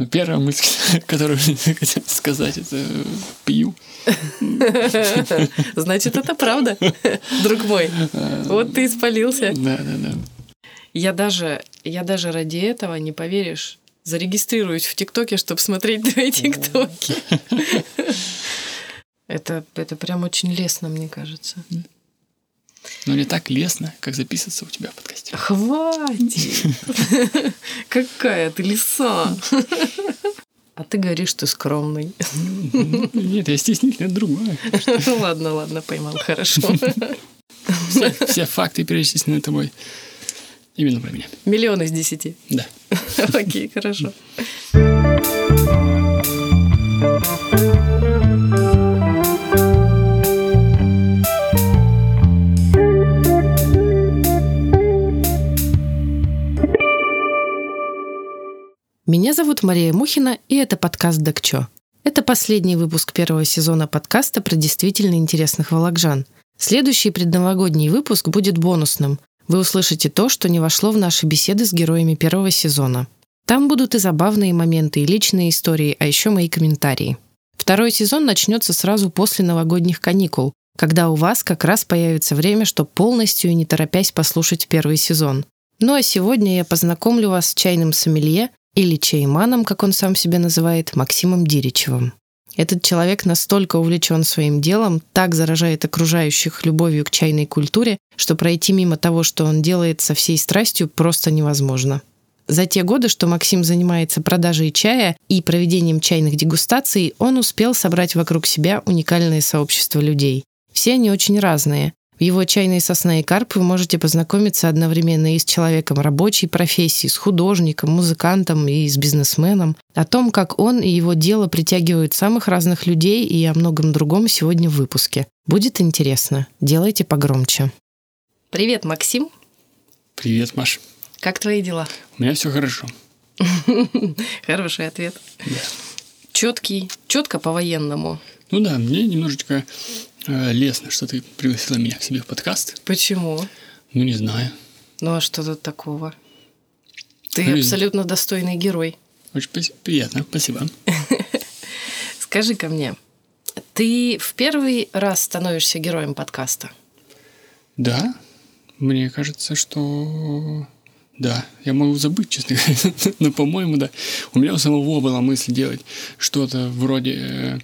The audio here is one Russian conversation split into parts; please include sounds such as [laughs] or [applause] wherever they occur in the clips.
Ну, первая мысль, [laughs] которую я хотел сказать, это пью. [laughs] Значит, это правда, [laughs] друг мой. Вот ты испалился. Да, да, да. Я даже, я даже ради этого, не поверишь, зарегистрируюсь в ТикТоке, чтобы смотреть твои ТикТоки. Это, это прям очень лестно, мне кажется. Но не так лестно, как записываться у тебя в подкасте. Хватит! [laughs] Какая ты лиса! [laughs] А ты говоришь, ты скромный. Нет, я стеснительный, другой. [laughs] Ладно, ладно, поймал, хорошо. Все, все факты перечислены тобой. Именно про меня. Миллион из десяти. Да. Окей, хорошо. Меня зовут Мария Мухина, и это подкаст «Докчо». Это последний выпуск первого сезона подкаста про действительно интересных волокжан. Следующий предновогодний выпуск будет бонусным. Вы услышите то, что не вошло в наши беседы с героями первого сезона. Там будут и забавные моменты, и личные истории, а еще мои комментарии. Второй сезон начнется сразу после новогодних каникул, когда у вас как раз появится время, чтобы полностью и не торопясь послушать первый сезон. Ну а сегодня я познакомлю вас с чайным сомелье, или чайманом, как он сам себя называет, Максимом Диричевым. Этот человек настолько увлечен своим делом, так заражает окружающих любовью к чайной культуре, что пройти мимо того, что он делает со всей страстью, просто невозможно. За те годы, что Максим занимается продажей чая и проведением чайных дегустаций, он успел собрать вокруг себя уникальное сообщество людей. Все они очень разные, в его чайной сосна и карп вы можете познакомиться одновременно и с человеком рабочей профессии, с художником, музыкантом и с бизнесменом. О том, как он и его дело притягивают самых разных людей и о многом другом сегодня в выпуске. Будет интересно. Делайте погромче. Привет, Максим. Привет, Маш. Как твои дела? У меня все хорошо. [laughs] Хороший ответ. Да. Четкий, четко по-военному. Ну да, мне немножечко лестно, что ты пригласила меня к себе в подкаст. Почему? Ну, не знаю. Ну, а что тут такого? Ты Ну, абсолютно достойный герой. Очень приятно, спасибо. [laughs] Скажи ко мне, ты в первый раз становишься героем подкаста? Да, мне кажется, что да, я могу забыть, честно говоря, [laughs] но, по-моему, да. У меня у самого была мысль делать что-то вроде э,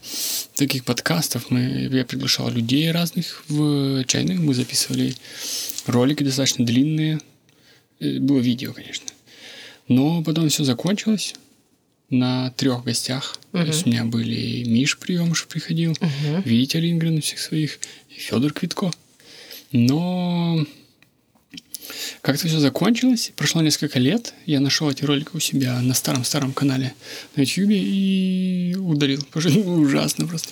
таких подкастов. Мы, я приглашал людей разных в чайных, мы записывали ролики достаточно длинные. Э, Было видео, конечно. Но потом все закончилось на трех гостях. То есть у меня были Миш Приемышев приходил, Витя Лингрен всех своих, и Федор Квитко. Но как-то все закончилось, прошло несколько лет, я нашел эти ролики у себя на старом-старом канале на YouTube и удалил. Что [laughs] ужасно просто.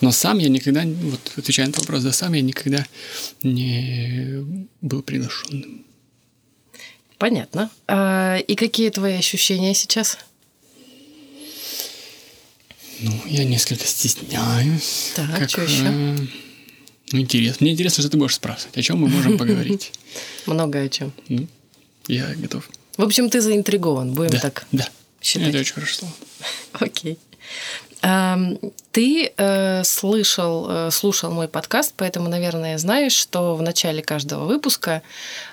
Но сам я никогда, вот отвечая на этот вопрос, да, сам я никогда не был приглашенным. Понятно. А, и какие твои ощущения сейчас? Ну, я несколько стесняюсь. Так, Как, чё ещё? Ну, интересно. Мне интересно, что ты будешь спрашивать. О чем мы можем [laughs] поговорить? Много о чем. Ну, я готов. В общем, ты заинтригован, будем Да, так да. считать. Это очень хорошо. [laughs] Окей. Ам, Ты э, слышал, э, слушал мой подкаст, поэтому, наверное, знаешь, что в начале каждого выпуска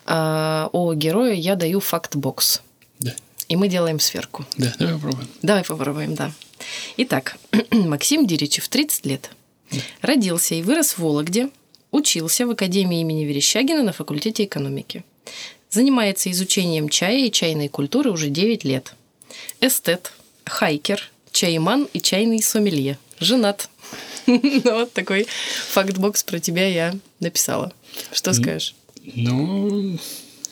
э, о герое я даю факт-бокс. Да, И мы делаем сверку. да, давай попробуем. Давай попробуем, да. Итак, [clears throat] Максим Диричев, 30 лет. Родился и вырос в Вологде, учился в Академии имени Верещагина на факультете экономики. Занимается изучением чая и чайной культуры уже 9 лет. Эстет, hiker, чайман и чайный сомелье. Женат. [laughs] Ну, Вот такой фактбокс про тебя я написала. Что скажешь? Ну,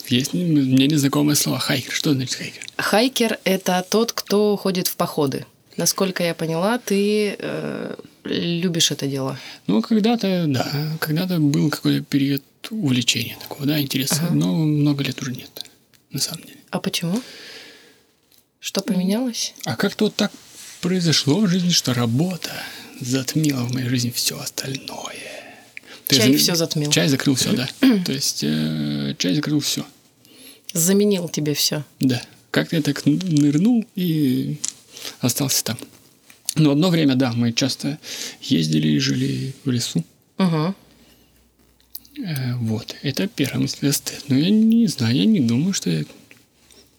есть мне незнакомое слово hiker. Что значит hiker? Хайкер – это тот, кто ходит в походы. Насколько я поняла, ты э, любишь это дело. Ну, когда-то, да, когда-то был какой-то период увлечения такого, да, интереса. Но много лет уже нет, на самом деле. А почему? Что поменялось? А как-то вот так произошло в жизни, что работа затмила в моей жизни все остальное. Ты Чай зам- всё затмил. Чай закрыл все, да. [clears throat] То есть э, чай закрыл все. Заменил тебе все. Да. Как-то я так нырнул и остался там. Но одно время, да, мы часто ездили и жили в лесу. Угу. Э, вот, это первая мысль эстет. Но я не знаю, я не думаю, что я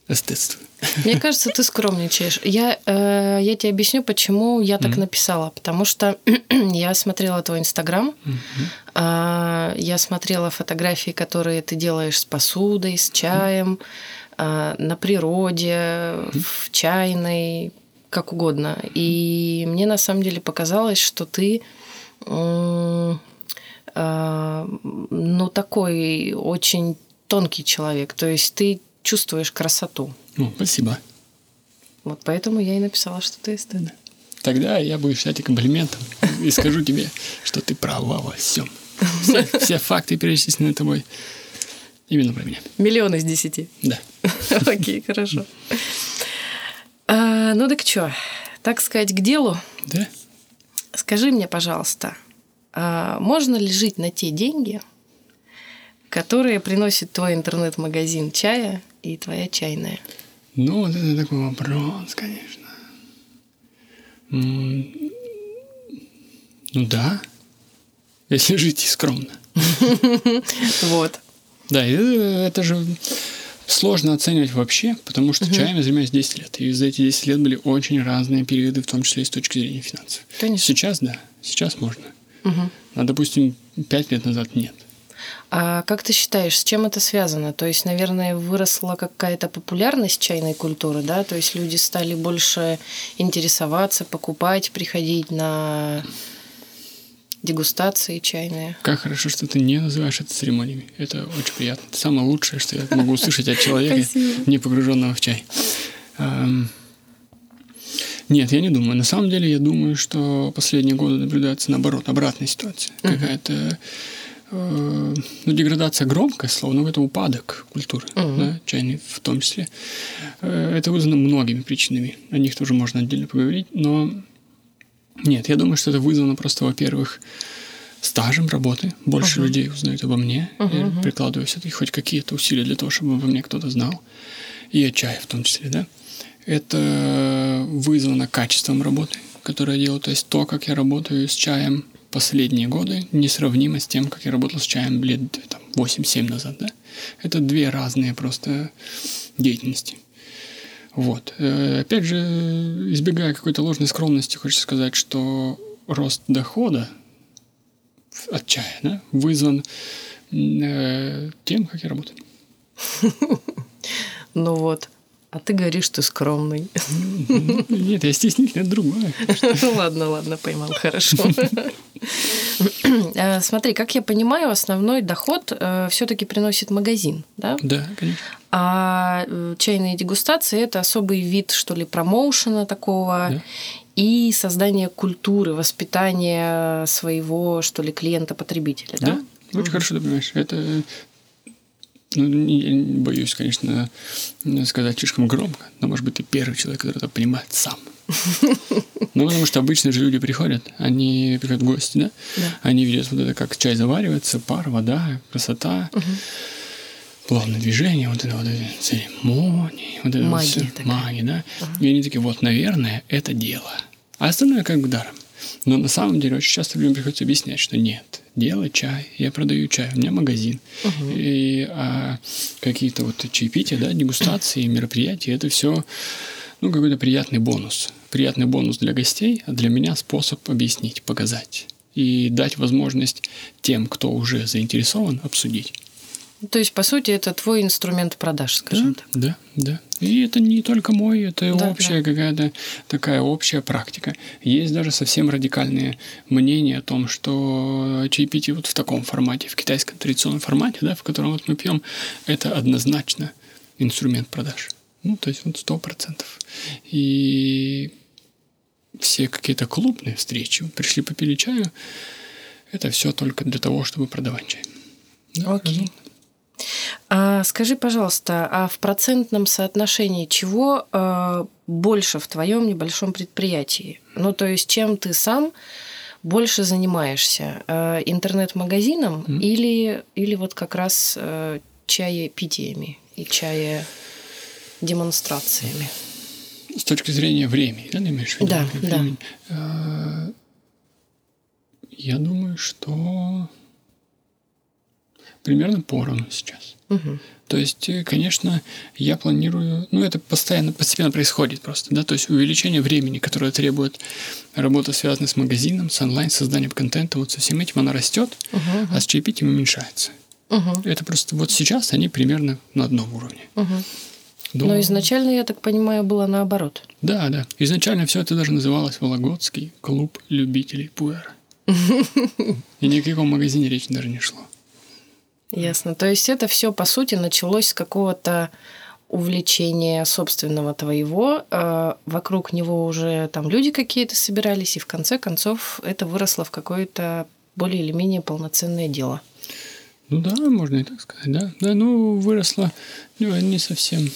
эстетствую. Мне кажется, ты скромничаешь. Я, э, я тебе объясню, почему я так mm-hmm. написала. Потому что [clears throat] я смотрела твой Инстаграм, mm-hmm. э, я смотрела фотографии, которые ты делаешь с посудой, с чаем, э, на природе, mm-hmm. в чайной, как угодно. И мне на самом деле показалось, что ты э, ну такой очень тонкий человек. То есть ты чувствуешь красоту. Ну, спасибо. Вот поэтому я и написала, что ты эстет. Тогда я буду считать и комплиментом и скажу тебе, что ты права во всем. Все, все факты перечислены тобой именно про меня. Миллион из десяти. Да. [laughs] Окей, хорошо. А, ну так что, так сказать, к делу? Да. Скажи мне, пожалуйста, а можно ли жить на те деньги, которые приносит твой интернет-магазин чая и твоя чайная? Ну, вот это такой вопрос, конечно. Ну да, если жить скромно. [laughs] Вот. Да, это же сложно оценивать вообще, потому что чаем я занимаюсь 10 лет. И за эти 10 лет были очень разные периоды, в том числе и с точки зрения финансов. Конечно. Сейчас да, сейчас можно. А, допустим, 5 лет назад нет. А как ты считаешь, с чем это связано? То есть, наверное, выросла какая-то популярность чайной культуры, да? То есть люди стали больше интересоваться, покупать, приходить на дегустации чайные. Как хорошо, что ты не называешь это церемониями. Это очень приятно. Это самое лучшее, что я могу услышать от человека, не погруженного в чай. Нет, я не думаю. На самом деле, я думаю, что последние годы наблюдается наоборот, обратная ситуация. Какая-то Э, ну, деградация громкое слово, но это упадок культуры, uh-huh. да, чайной в том числе. Э, это вызвано многими причинами. О них тоже можно отдельно поговорить, но нет, я думаю, что это вызвано просто, во-первых, стажем работы. Больше uh-huh. людей узнают обо мне. Uh-huh. Я прикладываю все-таки хоть какие-то усилия для того, чтобы обо мне кто-то знал. И о чае в том числе, да. Это вызвано качеством работы, которое я делаю. То есть то, как я работаю с чаем, последние годы несравнимо с тем, как я работал с чаем лет там, 8-7 назад. Да? Это две разные просто деятельности. Вот. Э, опять же, избегая какой-то ложной скромности, хочется сказать, что рост дохода от чая да, вызван э, тем, как я работаю. [laughs] Ну вот. А ты говоришь, что скромный. [laughs] Нет, я стеснительный, это другое. [laughs] Ладно, ладно, поймал, хорошо. А, [clears throat] смотри, как я понимаю, основной доход э, все-таки приносит магазин, да? Да, конечно. А э, чайные дегустации это особый вид, что ли, промоушена такого да. и создание культуры, воспитания своего, что ли, клиента-потребителя, да? Да, очень хорошо ты понимаешь. Это ну, не, боюсь, конечно, сказать слишком громко, но, может быть, ты первый человек, который это понимает сам. [laughs] Ну, потому что обычно же люди приходят, они приходят в гости, да? да. Они видят вот это, как чай заваривается, пар, вода, красота, угу. плавное движение, вот это вот эти церемонии, вот это магия, вот все, магия, да? Угу. И они такие, вот, наверное, это дело. А остальное как бы даром. Но на самом деле очень часто людям приходится объяснять, что нет, дело чай, я продаю чай, у меня магазин. Угу. И а, какие-то вот чаепития, да, дегустации, мероприятия, это все ну, какой-то приятный бонус. Приятный бонус для гостей, а для меня способ объяснить, показать и дать возможность тем, кто уже заинтересован, обсудить. То есть, по сути, это твой инструмент продаж, скажем да, так. Да, да. И это не только мой, это да, общая да. какая-то такая общая практика. Есть даже совсем радикальные мнения о том, что чаепитие вот в таком формате, в китайском традиционном формате, да, в котором вот мы пьем, это однозначно инструмент продаж. Ну, то есть вот сто процентов. И все какие-то клубные встречи, пришли попили чаю, это все только для того, чтобы продавать чай. Да, Окей. А, скажи, пожалуйста, а в процентном соотношении чего а, больше в твоем небольшом предприятии? Ну, то есть, чем ты сам больше занимаешься? А, интернет-магазином mm. или, или вот как раз а, чаепитиями и чая демонстрациями? с точки зрения времени, да, ты имеешь в виду? Да, Времени. А, Я думаю, что примерно поровну сейчас. Мгм. То есть, э, конечно, я планирую, ну, это постоянно, постепенно происходит просто, да, то есть увеличение времени, которое требует работа, связанная с магазином, с онлайн, созданием контента, вот со всем этим она растет, Мгм. а с чаепитием уменьшается. Мгм. Это просто вот сейчас они примерно на одном уровне. Мгм. До- Но изначально, я так понимаю, было наоборот. Да, да. Изначально все это даже называлось Вологодский клуб любителей пуэра. И ни о каком магазине речи даже не шло. Ясно. То есть это все, по сути, началось с какого-то увлечения собственного твоего. э, Вокруг него уже там люди какие-то собирались, и в конце концов это выросло в какое-то более или менее полноценное дело. Ну да, можно и так сказать, да. Да, ну, выросло ну, не совсем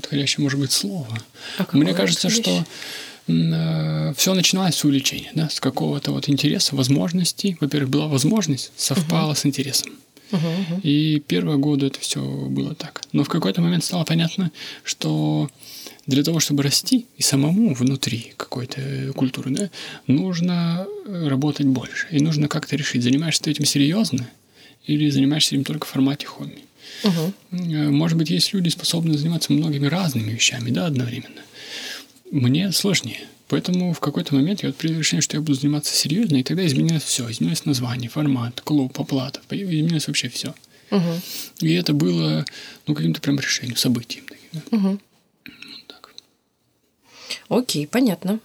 подходящее, может быть, слово. А Мне кажется, что подходящее? все начиналось с увлечения, да, с какого-то вот интереса, возможностей. Во-первых, была возможность, совпала с интересом. Мгм, мгм. И первые годы это все было так. Но в какой-то момент стало понятно, что для того, чтобы расти и самому внутри какой-то культуры, да, нужно э, работать больше. И нужно как-то решить, занимаешься ты этим серьезно или занимаешься этим только в формате хобби. Э, Может быть, есть люди, способные заниматься многими разными вещами, да, одновременно. Мне сложнее. Поэтому в какой-то момент я вот принял решение, что я буду заниматься серьезно, и тогда изменилось все. Изменилось название, формат, клуб, оплата. Изменилось вообще все. Мгм. И это было, ну, каким-то прям решением, событием. таким, да. Мгм. Вот так. Окей, понятно.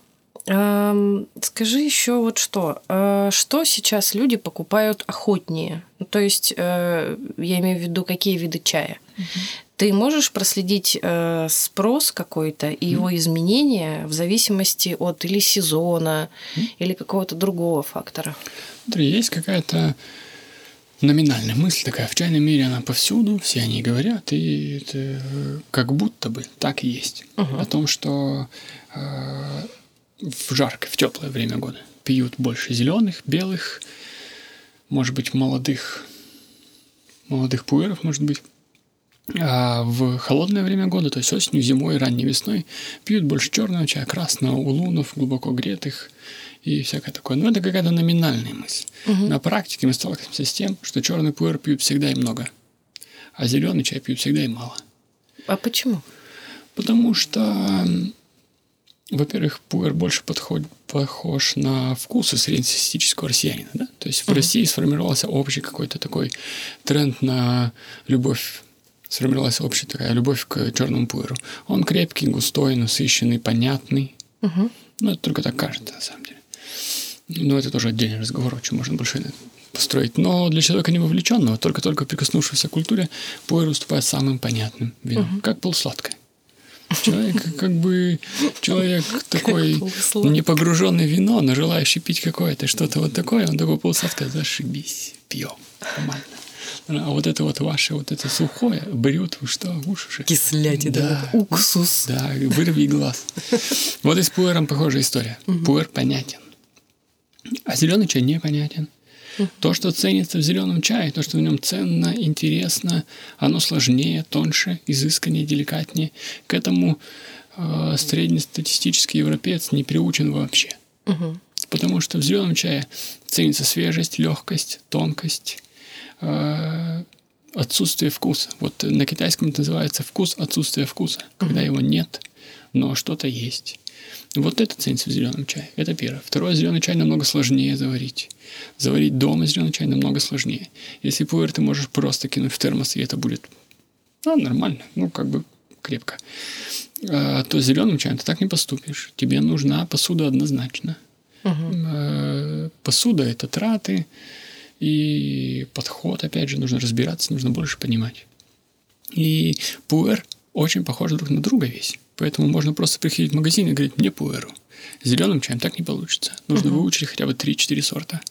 Ам, скажи еще вот что. А, Что сейчас люди покупают охотнее? Ну, то есть, э, я имею в виду, какие виды чая? Ты можешь проследить э, спрос какой-то и его изменения в зависимости от или сезона, или какого-то другого фактора? Смотри, есть какая-то номинальная мысль такая. В чайном мире она повсюду, все о ней говорят, и это э, как будто бы так и есть. Мгм. О том, что э, в жаркое, в теплое время года пьют больше зеленых, белых, может быть, молодых, молодых пуэров, может быть. А в холодное время года, то есть осенью, зимой, ранней весной, пьют больше черного чая, красного, улунов, глубоко гретых и всякое такое. Но это какая-то номинальная мысль. На практике мы сталкиваемся с тем, что черный пуэр пьют всегда и много, а зеленый чай пьют всегда и мало. А почему? Потому что, во-первых, пуэр больше подходит, похож на вкусы среднестатистического россиянина. Да? То есть в России сформировался общий какой-то такой тренд на любовь сформировалась общая такая любовь к черному пуэру. Он крепкий, густой, насыщенный, понятный. Мгм. Ну, это только так кажется, на самом деле. Но это тоже отдельный разговор, очень можно больше построить. Но для человека не вовлеченного, только-только прикоснувшегося к культуре, пуэр выступает самым понятным вином, как полусладкое. Человек как бы человек такой не погруженный в вино, но желающий пить какое-то что-то вот такое, он такой полусладкое, зашибись, пьем, нормально. А вот это вот ваше, вот это сухое, брют, вы что, уж уже. Кислятина, Да. уксус. Да, вырви глаз. Вот и с пуэром похожая история. Пуэр понятен. А зеленый чай непонятен. То, что ценится в зеленом чае, то, что в нем ценно, интересно, оно сложнее, тоньше, изысканнее, деликатнее. К этому э, среднестатистический европеец не приучен вообще. Мгм. Потому что в зеленом чае ценится свежесть, легкость, тонкость, э, отсутствие вкуса. Вот на китайском это называется вкус отсутствие вкуса, когда его нет, но что-то есть. Вот это ценится в зеленом чае. Это первое. Второе, зеленый чай намного сложнее заварить. Заварить дома зеленый чай намного сложнее. Если пуэр ты можешь просто кинуть в термос, и это будет ну, нормально, ну, как бы крепко. А, то с зеленым чаем ты так не поступишь. Тебе нужна посуда однозначно. Мгм. Э, Посуда – это траты и подход, опять же, нужно разбираться, нужно больше понимать. И пуэр очень похож друг на друга весь. Поэтому можно просто приходить в магазин и говорить, мне пуэру. С зеленым чаем так не получится. Нужно выучить хотя бы 3-4 сорта.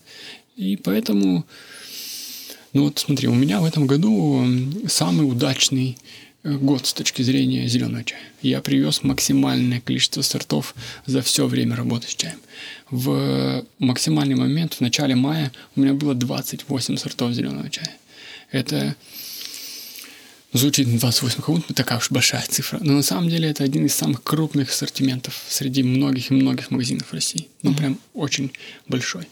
И поэтому, ну вот смотри, у меня в этом году самый удачный э, год с точки зрения зеленого чая. Я привез максимальное количество сортов за все время работы с чаем. В максимальный момент, в начале мая, у меня было 28 сортов зеленого чая. Это Звучит 28, как будто такая уж большая цифра. Но на самом деле это один из самых крупных ассортиментов среди многих и многих магазинов России. Ну, mm-hmm. прям очень большой.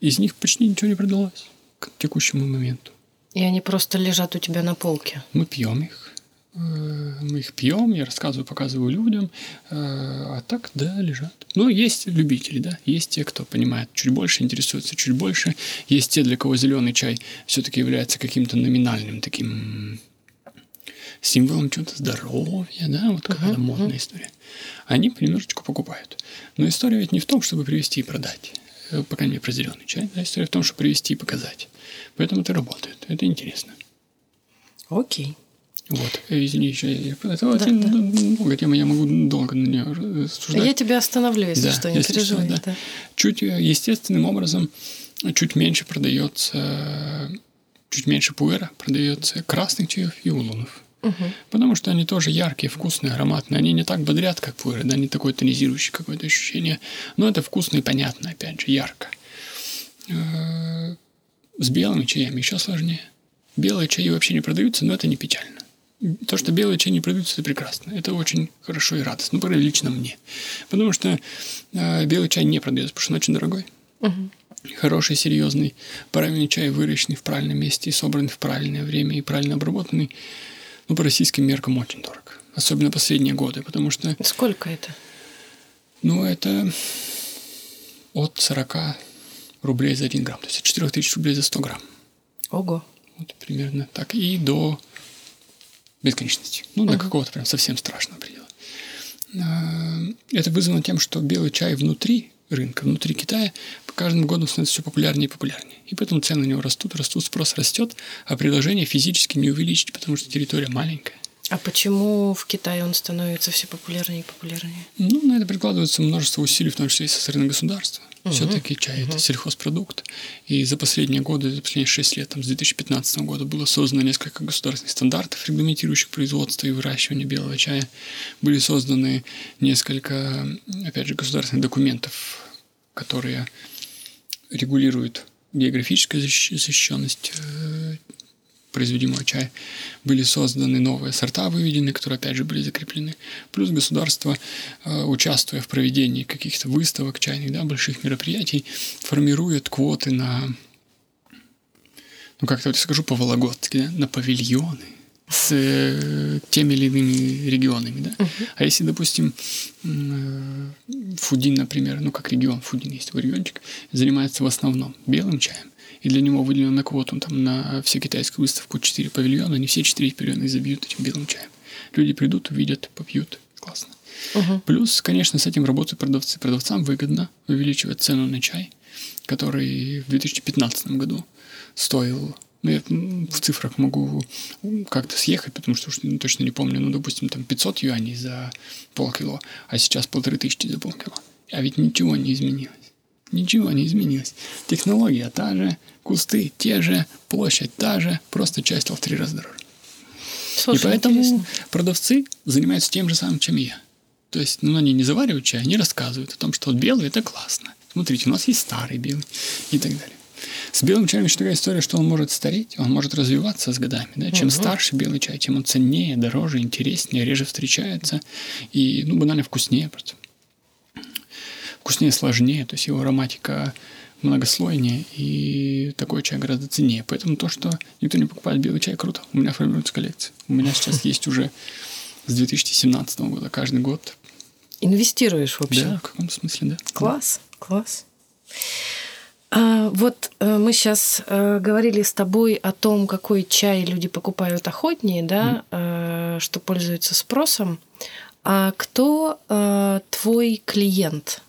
Из них почти ничего не продалось к текущему моменту. И они просто лежат у тебя на полке. Мы пьем их. Э, мы их пьем, я рассказываю, показываю людям. Э, а так, да, лежат. Но есть любители, да. Есть те, кто понимает чуть больше, интересуется чуть больше. Есть те, для кого зеленый чай все-таки является каким-то номинальным таким символом чего-то здоровья, да, вот какая-то uh-huh, модная uh-huh. история. Они понемножечку покупают. Но история ведь не в том, чтобы привезти и продать. Э, по крайней мере, про зеленый чай. Да, история в том, чтобы привезти и показать. Поэтому это работает. Это интересно. Окей. Вот, э, извини, еще это да, очень да. долгая тема, я могу долго на нее рассуждать. Я тебя остановлю, если да, что, не если переживай. Что, да. Да. Чуть э, естественным образом, чуть меньше продается, чуть меньше пуэра продается красных чаев и улунов. Угу. Потому что они тоже яркие, вкусные, ароматные. Они не так бодрят, как пуэры, да, не такое тонизирующее какое-то ощущение. Но это вкусно и понятно, опять же, ярко. Э, с белыми чаями еще сложнее. Белые чаи вообще не продаются, но это не печально. То, что белые чаи не продаются, это прекрасно. Это очень хорошо и радостно. Ну, лично мне. Потому что э, белый чай не продается, потому что он очень дорогой. Угу. Хороший, серьезный, правильный чай, выращенный в правильном месте и собранный в правильное время и правильно обработанный, ну, по российским меркам очень дорого. Особенно последние годы, потому что... Сколько это? Ну, это от 40 рублей за 1 грамм. То есть от 4 тысяч рублей за 100 грамм. Ого. Вот примерно так. И до бесконечности. Ну, до какого-то прям совсем страшного предела. А, это вызвано тем, что белый чай внутри рынка, внутри Китая, каждым годом становится все популярнее и популярнее. И поэтому цены на него растут, растут, спрос растет, а предложение физически не увеличить, потому что территория маленькая. А почему в Китае он становится все популярнее и популярнее? Ну, на это прикладывается множество усилий, в том числе и со стороны государства. Угу. Все-таки чай угу. это сельхозпродукт. И за последние годы, за последние 6 лет, там, с 2015 года было создано несколько государственных стандартов, регламентирующих производство и выращивание белого чая. Были созданы несколько, опять же, государственных документов, которые регулируют географическую защищенность э, произведимого чая, были созданы новые сорта, выведены, которые, опять же, были закреплены. Плюс государство, э, участвуя в проведении каких-то выставок чайных, да, больших мероприятий, формирует квоты на, ну, как-то вот скажу по-вологодски, да, на павильоны с э, теми или иными регионами, да. Uh-huh. А если, допустим, э, Фудин, например, ну, как регион, Фудин есть такой региончик, занимается в основном белым чаем, и для него выделено на квоту там, на всю китайскую выставку 4 павильона, не все 4 павильона забьют этим белым чаем. Люди придут, увидят, попьют. Классно. Угу. Плюс, конечно, с этим работают продавцы. Продавцам выгодно увеличивать цену на чай, который в 2015 году стоил я в цифрах могу как-то съехать, потому что уж точно не помню, ну, допустим, там 500 юаней за полкило, а сейчас полторы тысячи за полкило. А ведь ничего не изменилось. Ничего не изменилось. Технология та же, кусты те же, площадь та же, просто часть стала в три раза дороже. Слушай, и поэтому интересно. продавцы занимаются тем же самым, чем я. То есть, ну, они не заваривают чай, они рассказывают о том, что вот белый – это классно. Смотрите, у нас есть старый белый и так далее. С белым чаем еще такая история, что он может стареть, он может развиваться с годами. Да? Чем угу. старше белый чай, тем он ценнее, дороже, интереснее, реже встречается и, ну, банально вкуснее просто вкуснее, сложнее, то есть его ароматика многослойнее, и такой чай гораздо ценнее. Поэтому то, что никто не покупает белый чай, круто. У меня формируется коллекция. У меня сейчас [laughs] есть уже с 2017 года каждый год. Инвестируешь вообще? Да, в каком-то смысле, да. Класс, класс. А, вот а, мы сейчас а, говорили с тобой о том, какой чай люди покупают охотнее, да, mm. что пользуется спросом. А кто твой клиент?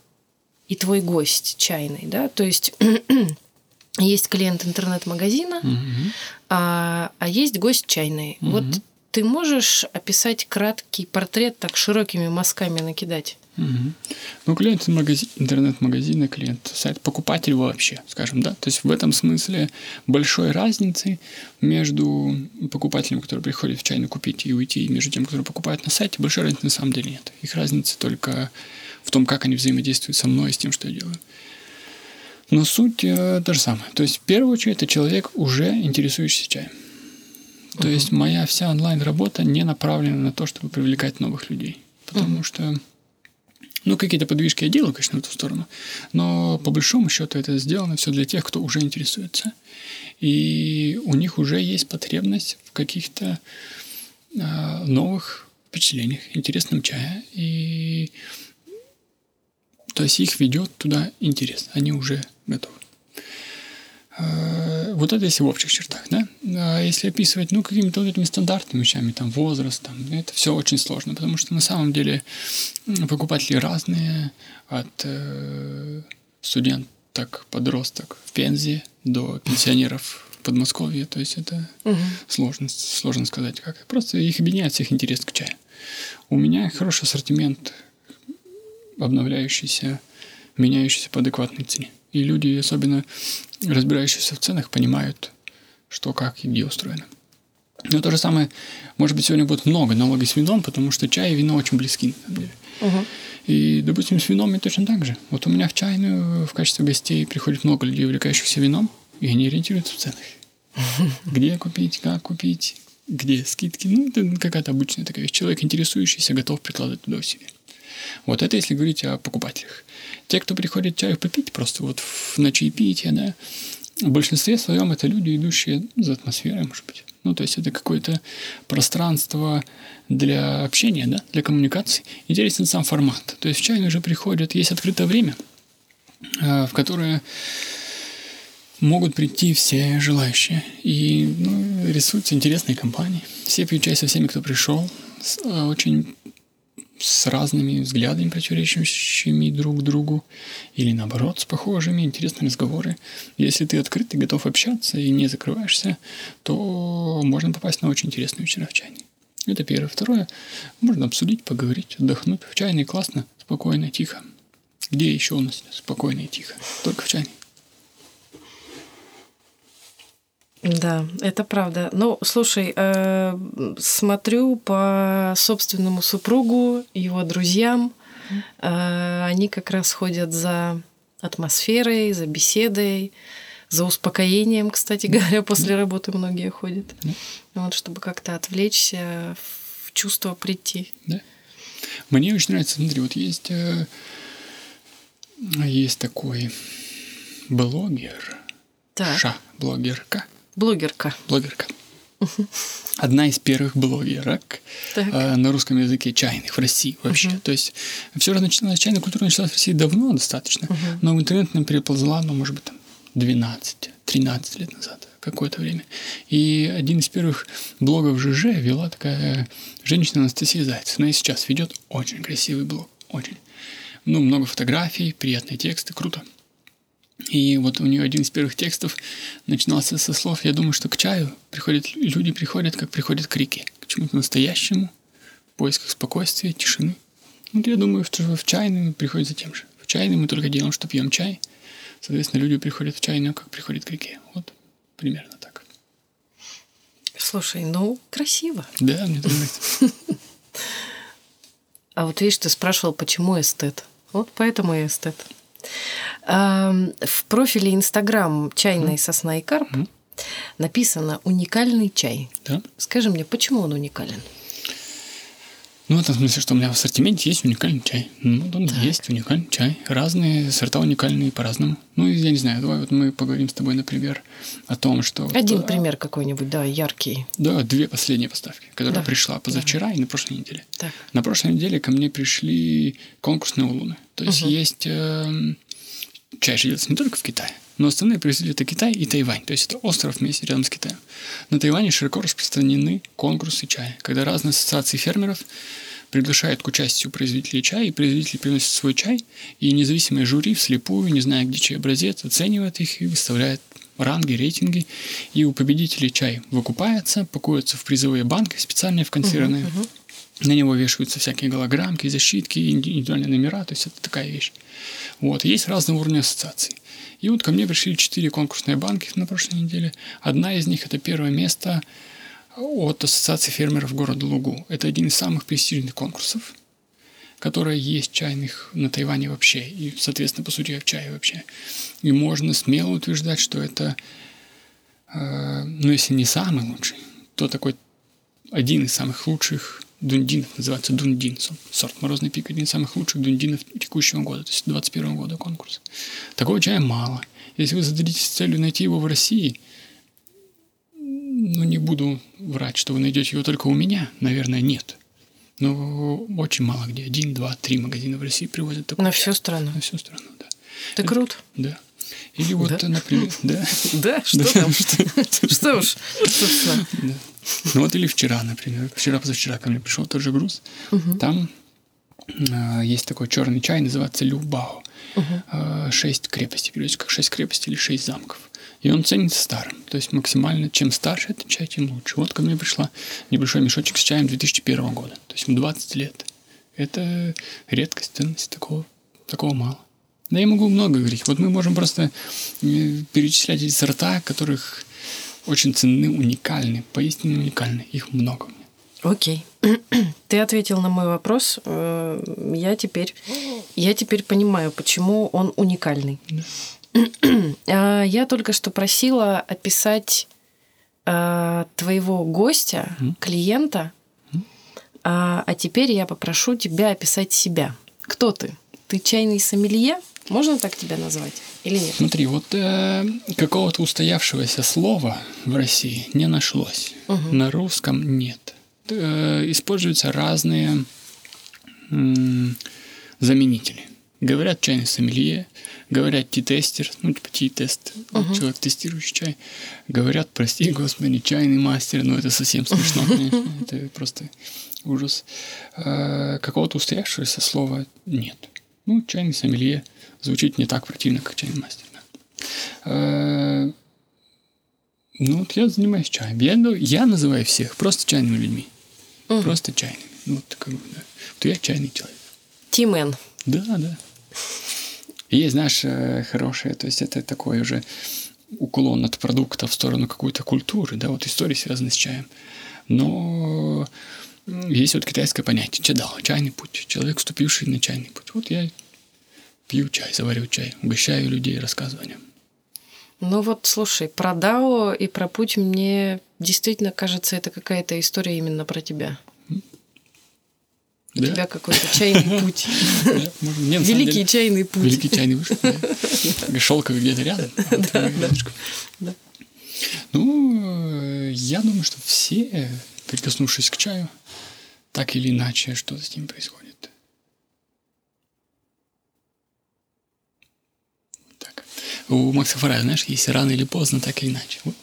и твой гость чайный, да, то есть [clears throat] есть клиент интернет-магазина, угу. а, а есть гость чайный. Угу. Вот ты можешь описать краткий портрет так широкими мазками накидать? Угу. Ну, клиент магазин, интернет-магазина, клиент сайт, покупатель вообще, скажем, да. То есть в этом смысле большой разницы между покупателем, который приходит в чайный купить и уйти, и между тем, который покупает на сайте, большой разницы на самом деле нет. Их разница только в том, как они взаимодействуют со мной и с тем, что я делаю. Но суть э, та же самая. То есть, в первую очередь, это человек, уже интересующийся чаем. То есть моя вся онлайн-работа не направлена на то, чтобы привлекать новых людей. Потому что, ну, какие-то подвижки я делаю, конечно, в эту сторону, но по большому счету это сделано все для тех, кто уже интересуется. И у них уже есть потребность в каких-то э, новых впечатлениях, интересном чае. И то есть их ведет туда интерес, они уже готовы. Э, вот это если в общих чертах, да? А если описывать, ну, какими-то вот этими стандартными вещами, там, возраст, там, это все очень сложно, потому что на самом деле покупатели разные, от э, студенток, подросток в Пензе до пенсионеров в Подмосковье, то есть это угу. сложно, сложно сказать как. Просто их объединяет всех интерес к чаю. У меня хороший ассортимент, обновляющийся, меняющийся по адекватной цене. И люди, особенно разбирающиеся в ценах, понимают, что, как и где устроено. Но то же самое, может быть, сегодня будет много налоги с вином, потому что чай и вино очень близки, на самом деле. Угу. И, допустим, с вином и точно так же. Вот у меня в чайную в качестве гостей приходит много людей, увлекающихся вином, и они ориентируются в ценах. [laughs] Где купить, как купить, где скидки. Ну, это какая-то обычная такая вещь. Человек, интересующийся, готов прикладывать туда усилия. Вот это если говорить о покупателях. Те, кто приходит чаю попить просто вот в, на чаепитие, да, в большинстве своем это люди, идущие за атмосферой, может быть. Ну, то есть это какое-то пространство для общения, да, для коммуникации. Интересен сам формат. То есть в чайную уже приходят, есть открытое время, э, в которое могут прийти все желающие. И ну, рисуются интересные компании. Все пьют чай со всеми, кто пришел. Э, очень с разными взглядами, противоречащими друг другу, или наоборот, с похожими, интересные разговоры. Если ты открыт и готов общаться и не закрываешься, то можно попасть на очень интересные вечера в чайной. Это первое. Второе, можно обсудить, поговорить, отдохнуть. В чайной классно, спокойно, тихо. Где еще у нас спокойно и тихо? Только в чайной. Да, это правда. Ну, слушай, э, смотрю по собственному супругу, его друзьям. Э, они как раз ходят за атмосферой, за беседой, за успокоением, кстати [laughs] говоря, после работы многие ходят. Да. Вот, чтобы как-то отвлечься, в чувство прийти. Да. Мне очень нравится, смотри, вот есть, э, есть такой блогер, так. Ша, блогерка, Блогерка. Одна из первых блогерок э, на русском языке чайных в России вообще. Uh-huh. То есть все начиналось, чайная культура началась в России давно достаточно, uh-huh. но в интернет она переползла, ну, может быть, там 12-13 лет назад, какое-то время. И один из первых блогов ЖЖ вела такая женщина Анастасия Зайцева. Она и сейчас ведет очень красивый блог, очень. Ну, много фотографий, приятные тексты, круто. И вот у нее один из первых текстов начинался со слов «Я думаю, что к чаю приходят, люди приходят, как приходят к реке, к чему-то настоящему, в поисках спокойствия, тишины». Вот я думаю, что в чайную приходит за тем же. В чайную мы только делаем, что пьем чай. Соответственно, люди приходят в чайную, как приходят к реке. Вот примерно так. Слушай, ну, красиво. Да, мне нравится. [laughs] А вот видишь, ты спрашивал, почему эстет. Вот поэтому и эстет. В профиле Инстаграм «Чайная сосна и карп» написано «Уникальный чай». Да. Скажи мне, почему он уникален? Ну, в этом смысле, что у меня в ассортименте есть уникальный чай. Ну, он так. есть уникальный чай. Разные сорта уникальные по-разному. Ну, я не знаю, давай вот мы поговорим с тобой, например, о том, что... Один вот, пример какой-нибудь, да, яркий. Да, две последние поставки, которые да. пришла позавчера да. и на прошлой неделе. Так. На прошлой неделе ко мне пришли конкурсные улуны. То есть угу. есть... Э, чай же делается не только в Китае, но основные производители это Китай и Тайвань, то есть это остров вместе рядом с Китаем. На Тайване широко распространены конкурсы чая, когда разные ассоциации фермеров приглашают к участию производителей чая, и производители приносят свой чай, и независимые жюри вслепую, не зная, где чей образец, оценивает их и выставляет ранги, рейтинги, и у победителей чай выкупается, пакуется в призовые банки, специальные вконсервированные, uh-huh, uh-huh. На него вешаются всякие голограммки, защитки, индивидуальные номера, то есть это такая вещь. Вот, есть разные уровни ассоциаций. И вот ко мне пришли четыре конкурсные банки на прошлой неделе. Одна из них – это первое место от Ассоциации фермеров города Лугу. Это один из самых престижных конкурсов, которые есть чайных на Тайване вообще, и, соответственно, по сути, в чае вообще. И можно смело утверждать, что это, э, ну, если не самый лучший, то такой один из самых лучших дундинов, называется дундин, сорт морозный пик, один из самых лучших дундинов текущего года, то есть 21 года конкурс. Такого чая мало. Если вы зададитесь целью найти его в России, ну, не буду врать, что вы найдете его только у меня, наверное, нет. Но очень мало где. Один, два, три магазина в России привозят такой На всю страну. На всю страну, да. Это круто. Да. Или вот, Да? например, [laughs] да. Да, что там? [laughs] Что уж, собственно. Ну вот или вчера, например. Вчера, позавчера ко мне пришел тот же груз. Там э, есть такой черный чай, называется Любао. Э, Шесть крепостей. Переводится как шесть крепостей или шесть замков. И он ценится старым. То есть максимально, чем старше этот чай, тем лучше. Вот ко мне пришла небольшой мешочек с чаем 2001 года. То есть ему 20 лет. Это редкость, ценность такого, такого мало. Да я могу много говорить. Вот мы можем просто э, перечислять эти сорта, которых очень ценны, уникальны, поистине уникальны. Их много. Окей. [clears throat] Ты ответил на мой вопрос. Э, Я теперь, я теперь понимаю, почему он уникальный. [clears throat] А, Я только что просила описать а, твоего гостя, клиента, а а теперь я попрошу тебя описать себя. Кто ты? Ты чайный сомелье? Можно так тебя назвать? Или нет? Смотри, вот э, какого-то устоявшегося слова в России не нашлось. На русском нет. Э, используются разные м, заменители. Говорят чайный сомелье, говорят ти-тестер, ну типа ти-тест, вот человек, тестирующий чай. Говорят, прости господи, чайный мастер, ну это совсем смешно, [laughs] конечно, это просто ужас. Э, какого-то устоявшегося слова нет. Ну, чайный сомелье звучит не так противно, как чайный мастер. да. Э, Ну, вот я занимаюсь чаем. Я, ну, я называю всех просто чайными людьми. Просто чайными. Ну, вот бы, да. То я чайный человек. Тимен. Да, да. И есть, знаешь, э, хорошее, то есть это такой уже уклон от продукта в сторону какой-то культуры, да, вот истории связаны с чаем. Но есть вот китайское понятие чадао, чайный путь, человек, вступивший на чайный путь. Вот я пью чай, заварю чай, угощаю людей, нем. Ну вот, слушай, про Дао и про путь мне действительно кажется, это какая-то история именно про тебя. У Да? тебя какой-то чайный [laughs] путь. Великий чайный путь. Великий чайный. Да. Шелковый где-то рядом. а. Ну, я думаю, что все, прикоснувшись к чаю, так или иначе что-то с ним происходит. Так. У Макса Фарая, знаешь, есть рано или поздно, так или иначе. Вот.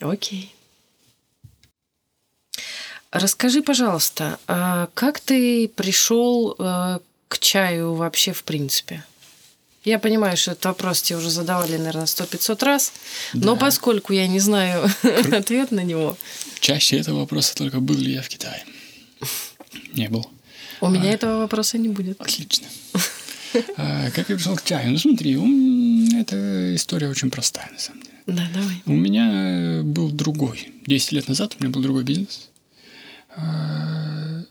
Окей. Расскажи, пожалуйста, а как ты пришел э, к чаю вообще в принципе? Я понимаю, что этот вопрос тебе уже задавали, наверное, сто 500 раз, но Да. поскольку я не знаю [laughs] ответ на него, Чаще этого вопроса только был ли я в Китае. Не был. у меня этого вопроса не будет. Отлично. [laughs] А, Как я пришел к чаю? Ну, смотри, эта история очень простая, на самом деле. Да, давай. У меня был другой. 10 лет назад у меня был другой бизнес. А,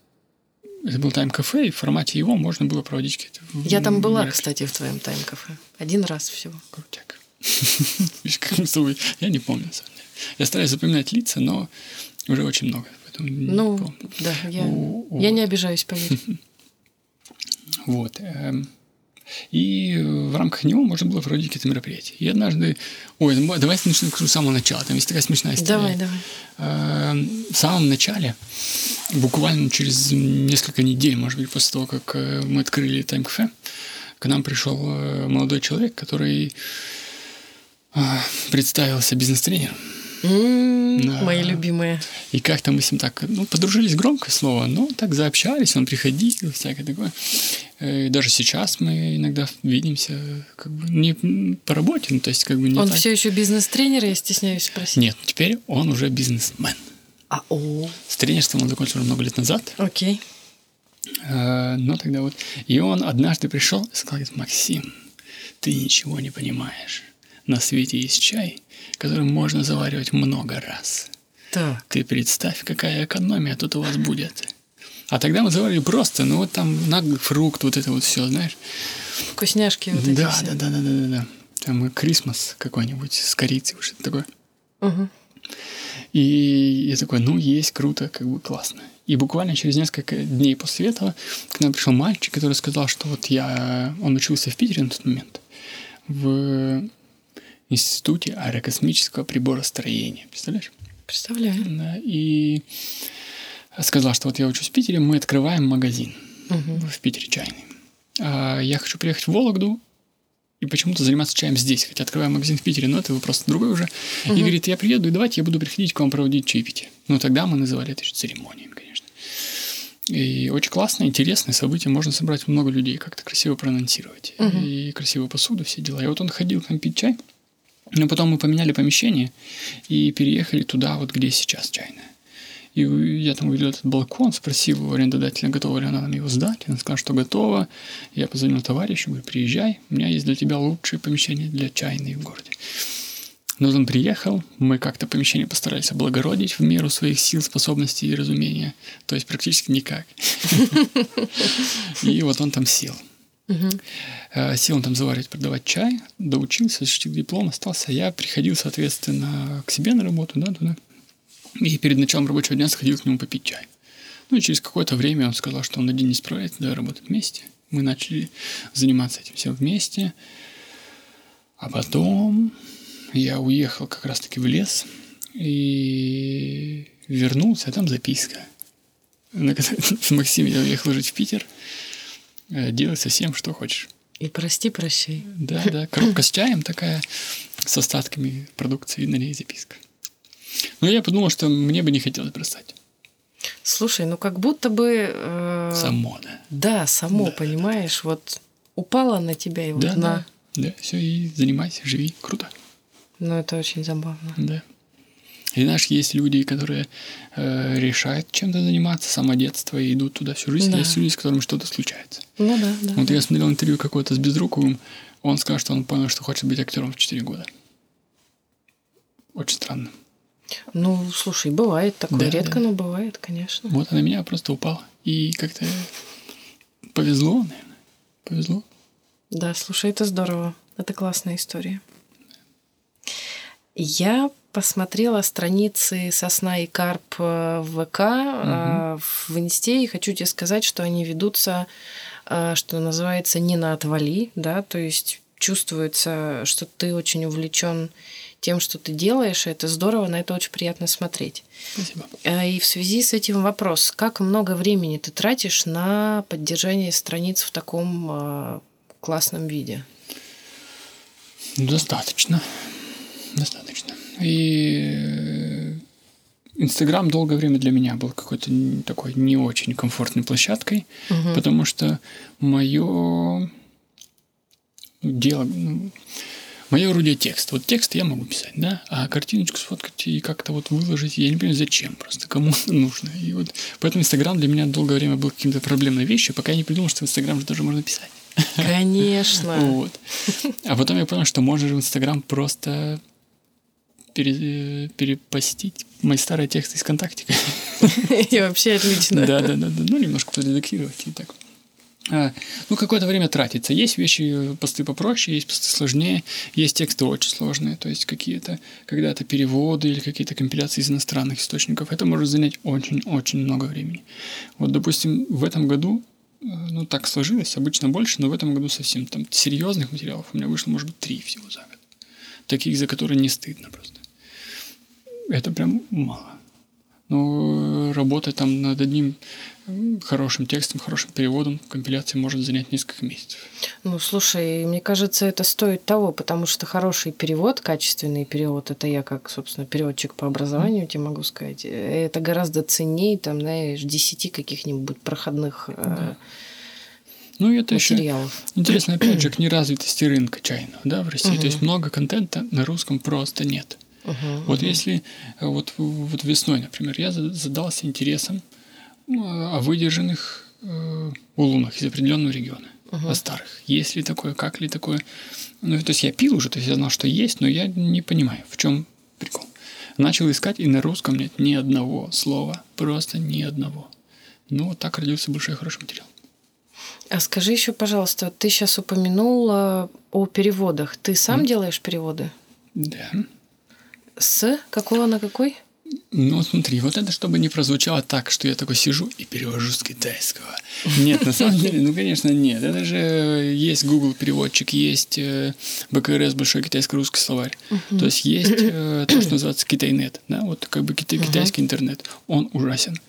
Это был тайм-кафе, и в формате его можно было проводить какие-то... Я там была, кстати, в твоем тайм-кафе. Один раз всего. Крутяк. [laughs] Видишь, как мы с тобой... Я не помню, на самом деле. Я стараюсь запоминать лица, но уже очень много, поэтому Ну, да, я, я не обижаюсь, поверь. [laughs] Вот. И в рамках него можно было проводить какие-то мероприятия. И однажды... Ой, ну, давайте начну с самого начала. Там есть такая смешная история. Давай, давай. Эм, В самом начале, буквально через несколько недель, может быть, после того, как э, мы открыли тайм-кафе, к нам пришел э, молодой человек, который э, представился бизнес-тренером. Да. Мои любимые. И как-то мы с ним так, ну, подружились громкое слово, но так заобщались, он приходил, всякое такое. Э, И даже сейчас мы иногда видимся, как бы не по работе, ну, то есть как бы не Он так. все еще бизнес-тренер, я стесняюсь спросить. Нет, теперь он уже бизнесмен. А, о, С тренерством он закончил много лет назад, окей. Э, но тогда вот... И он однажды пришел и сказал, Максим, ты ничего не понимаешь. На свете есть чай, который можно заваривать много раз. Так. Ты представь, какая экономия тут у вас будет. А тогда мы заварили просто, ну вот там наглый фрукт, вот это вот все, знаешь. Вкусняшки вот эти да, все. да, да, да, да, да, да. Там Крисмас какой-нибудь с корицей, что-то такое. Мгм. И я такой, ну, есть, круто, как бы классно. И буквально через несколько дней после этого к нам пришел мальчик, который сказал, что вот я... Он учился в Питере на тот момент. В Институте аэрокосмического приборостроения. Представляешь? Представляю. Да, и сказал, что вот я учусь в Питере, мы открываем магазин Угу. в Питере чайный. А я хочу приехать в Вологду и почему-то заниматься чаем здесь, хотя открываю магазин в Питере, но это вопрос другой уже. И говорит, я приеду, и давайте я буду приходить к вам проводить чаепитие. Ну, тогда мы называли это еще церемонией, конечно. И очень классно, интересное событие, можно собрать много людей, как-то красиво проанонсировать. И красивую посуду, все дела. И вот он ходил к нам пить чай, но потом мы поменяли помещение и переехали туда, вот где сейчас чайная. И я там увидел этот балкон, спросил у арендодателя, готова ли она нам его сдать. Она сказала, что готова. Я позвонил товарищу, говорю, приезжай, у меня есть для тебя лучшее помещение для чайной в городе. Но он приехал, мы как-то помещение постарались облагородить в меру своих сил, способностей и разумения. То есть практически никак. [laughs] И вот он там сел. Э, Сел там заваривать, продавать чай, доучился, защитил диплом, остался. Я приходил, соответственно, к себе на работу, да, туда. И перед началом рабочего дня сходил к нему попить чай. Ну и через какое-то время он сказал, что он один не справляется, давай работать вместе. Мы начали заниматься этим всем вместе. А потом я уехал как раз-таки в лес и вернулся, а там записка. [laughs] С Максимом я уехал жить в Питер. Э, Делай со всем, что хочешь. И прости, прощай. Да, да, коробка с чаем такая, с остатками продукции, на ней записка. Но я подумал, что мне бы не хотелось бросать. Слушай, ну как будто бы... э, Само, да. Да, само, Да. понимаешь, вот упала на тебя и вот Да, на. да. Да, все, и занимайся, живи, круто. Ну, это очень забавно. Да. И знаешь, есть люди, которые э, решают чем-то заниматься с самого детства и идут туда всю жизнь. Да. Есть люди, с которыми что-то случается. Ну да, да. Вот да. я смотрел интервью какое-то с Безруковым, он сказал, что он понял, что хочет быть актером в 4 года. Очень странно. Ну, слушай, бывает такое. Да, Редко, да. но бывает, конечно. Вот она меня просто упала. И как-то повезло, наверное. Повезло. Да, слушай, это здорово. Это классная история. Я посмотрела страницы Сосна и Карп э, в ВК, э, в Инсте, и хочу тебе сказать, что они ведутся, э, что называется, не на отвали, да, то есть чувствуется, что ты очень увлечен тем, что ты делаешь, и это здорово, на это очень приятно смотреть. Спасибо. И в связи с этим вопрос, как много времени ты тратишь на поддержание страниц в таком классном виде? Достаточно. Достаточно. И э, Инстаграм долгое время для меня был какой-то такой не очень комфортной площадкой, потому что мое дело, мое орудие текст. Вот текст я могу писать, да, а картиночку сфоткать и как-то вот выложить, я не понимаю, зачем, просто кому это [laughs] нужно. И вот поэтому Инстаграм для меня долгое время был каким-то проблемной вещью, пока я не придумал, что в Инстаграм же тоже можно писать. [laughs] Конечно. Вот. А потом я понял, что можно же в Инстаграм просто пере- перепостить мои старые тексты из ВКонтактика. [laughs] И вообще отлично. Да, да, да, да. Ну, немножко подредактировать и так. А, ну, какое-то время тратится. Есть вещи, э, посты попроще, есть посты сложнее, есть тексты очень сложные, то есть какие-то когда-то переводы или какие-то компиляции из иностранных источников. Это может занять очень-очень много времени. Вот, допустим, в этом году, э, ну, так сложилось, обычно больше, но в этом году совсем там серьезных материалов у меня вышло, может быть, три всего за год. Таких, за которые не стыдно просто. Это прям мало. Но работа там над одним м, хорошим текстом, хорошим переводом, компиляцией может занять несколько месяцев. Ну, слушай, мне кажется, это стоит того, потому что хороший перевод, качественный перевод, это я как, собственно, переводчик по образованию тебе могу сказать, э, это гораздо ценнее, там, знаешь, десяти каких-нибудь проходных э, Ну и это еще материалов. интересно, опять же, к неразвитости рынка чайного да, в России. То есть много контента на русском просто нет. Мгм. Вот если э, вот, вот весной, например, я за- задался интересом ну, о выдержанных э, улунах из определенного региона, о старых. Есть ли такое, как ли такое? Ну, то есть я пил уже, то есть я знал, что есть, но я не понимаю, в чем прикол. Начал искать, и на русском нет ни одного слова, просто ни одного. Ну, вот так родился большой хороший материал. А скажи еще, пожалуйста, ты сейчас упомянул о переводах. Ты сам делаешь переводы? Да. С какого на какой? Ну, смотри, вот это чтобы не прозвучало так, что я такой сижу и перевожу с китайского. [laughs] Нет, на самом деле, ну, конечно, нет. Это же есть Google переводчик, есть э, БКРС, Большой китайско-русский словарь. То есть есть э, [clears throat] то, что называется китайнет, да, вот как бы китай, китайский интернет. Он ужасен.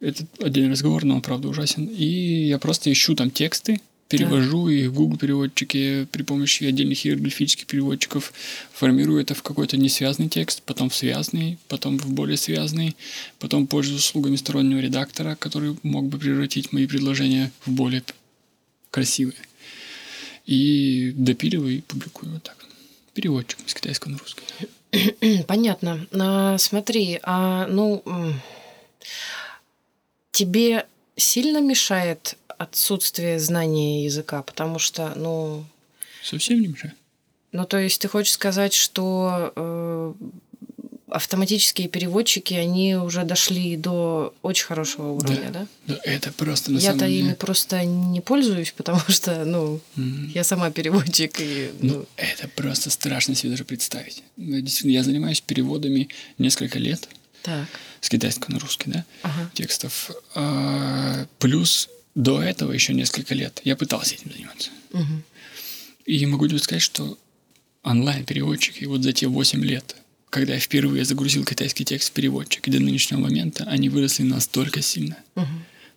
Это отдельный разговор, но он правда ужасен. И я просто ищу там тексты, перевожу их в Google переводчике при помощи отдельных иероглифических переводчиков, формирую это в какой-то несвязный текст, потом в связный, потом в более связный, потом пользуюсь услугами стороннего редактора, который мог бы превратить мои предложения в более красивые. И допиливаю и публикую вот так. Переводчик с китайского на русский. [clears throat] Понятно. А, смотри, а ну тебе сильно мешает отсутствие знания языка, потому что, ну... Совсем не мешает. Ну, то есть ты хочешь сказать, что э, автоматические переводчики, они уже дошли до очень хорошего уровня, да? Да, да это просто на Я-то самом деле... ими просто не пользуюсь, потому [laughs] что, ну, mm-hmm. я сама переводчик. И, ну... ну, это просто страшно себе даже представить. Действительно, я занимаюсь переводами несколько лет. Так. С китайского на русский, да? Ага. Текстов. А, плюс до этого еще несколько лет я пытался этим заниматься. Угу. И могу тебе сказать, что онлайн-переводчики вот за те 8 лет, когда я впервые загрузил китайский текст в переводчик, и до нынешнего момента они выросли настолько сильно. Угу.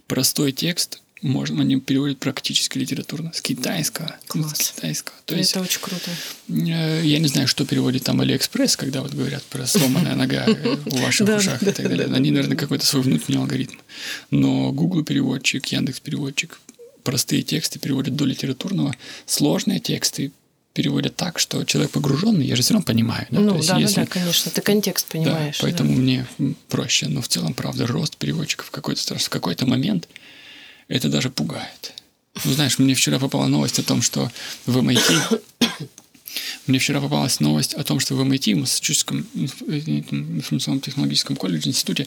Простой текст можно, они переводят практически литературно с китайского. Класс. С китайского. То Это есть, очень круто. Э, я не знаю, что переводит там Алиэкспресс, когда вот говорят про сломанная нога в [laughs] ваших ушах и так далее. Они, наверное, какой-то свой внутренний алгоритм. Но Google переводчик, Яндекс переводчик простые тексты переводят до литературного, сложные тексты переводят так, что человек погруженный, я же все равно понимаю. Да? Ну, есть, да, если... да, конечно, ты контекст понимаешь. Да, поэтому да. мне проще. Но в целом, правда, рост переводчиков в какой-то, в какой-то момент это даже пугает. Ну, знаешь, мне вчера попала новость о том, что в MIT... [coughs] Мне вчера попалась новость о том, что в MIT, в Массачусетском информационном технологическом колледже, институте,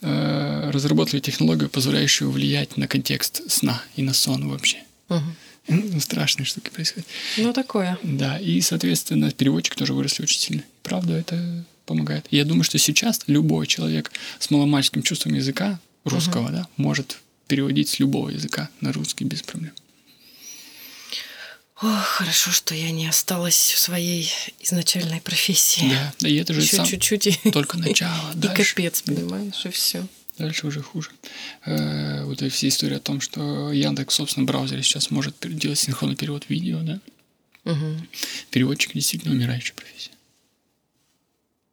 э, разработали технологию, позволяющую влиять на контекст сна и на сон вообще. Угу. Страшные штуки происходят. Ну, такое. Да, и, соответственно, переводчики тоже выросли очень сильно. Правда, это помогает. я думаю, что сейчас любой человек с маломальским чувством языка русского, угу. да, может переводить с любого языка на русский без проблем. Ох, хорошо, что я не осталась в своей изначальной профессии. Да, да и это же Еще сам чуть-чуть и... [laughs] только начало. И капец, понимаешь, и все. Дальше уже хуже. Э, вот эти все истории о том, что Яндекс, собственно, в браузере сейчас может делать синхронный перевод видео, да? Угу. Переводчик действительно умирающая профессия.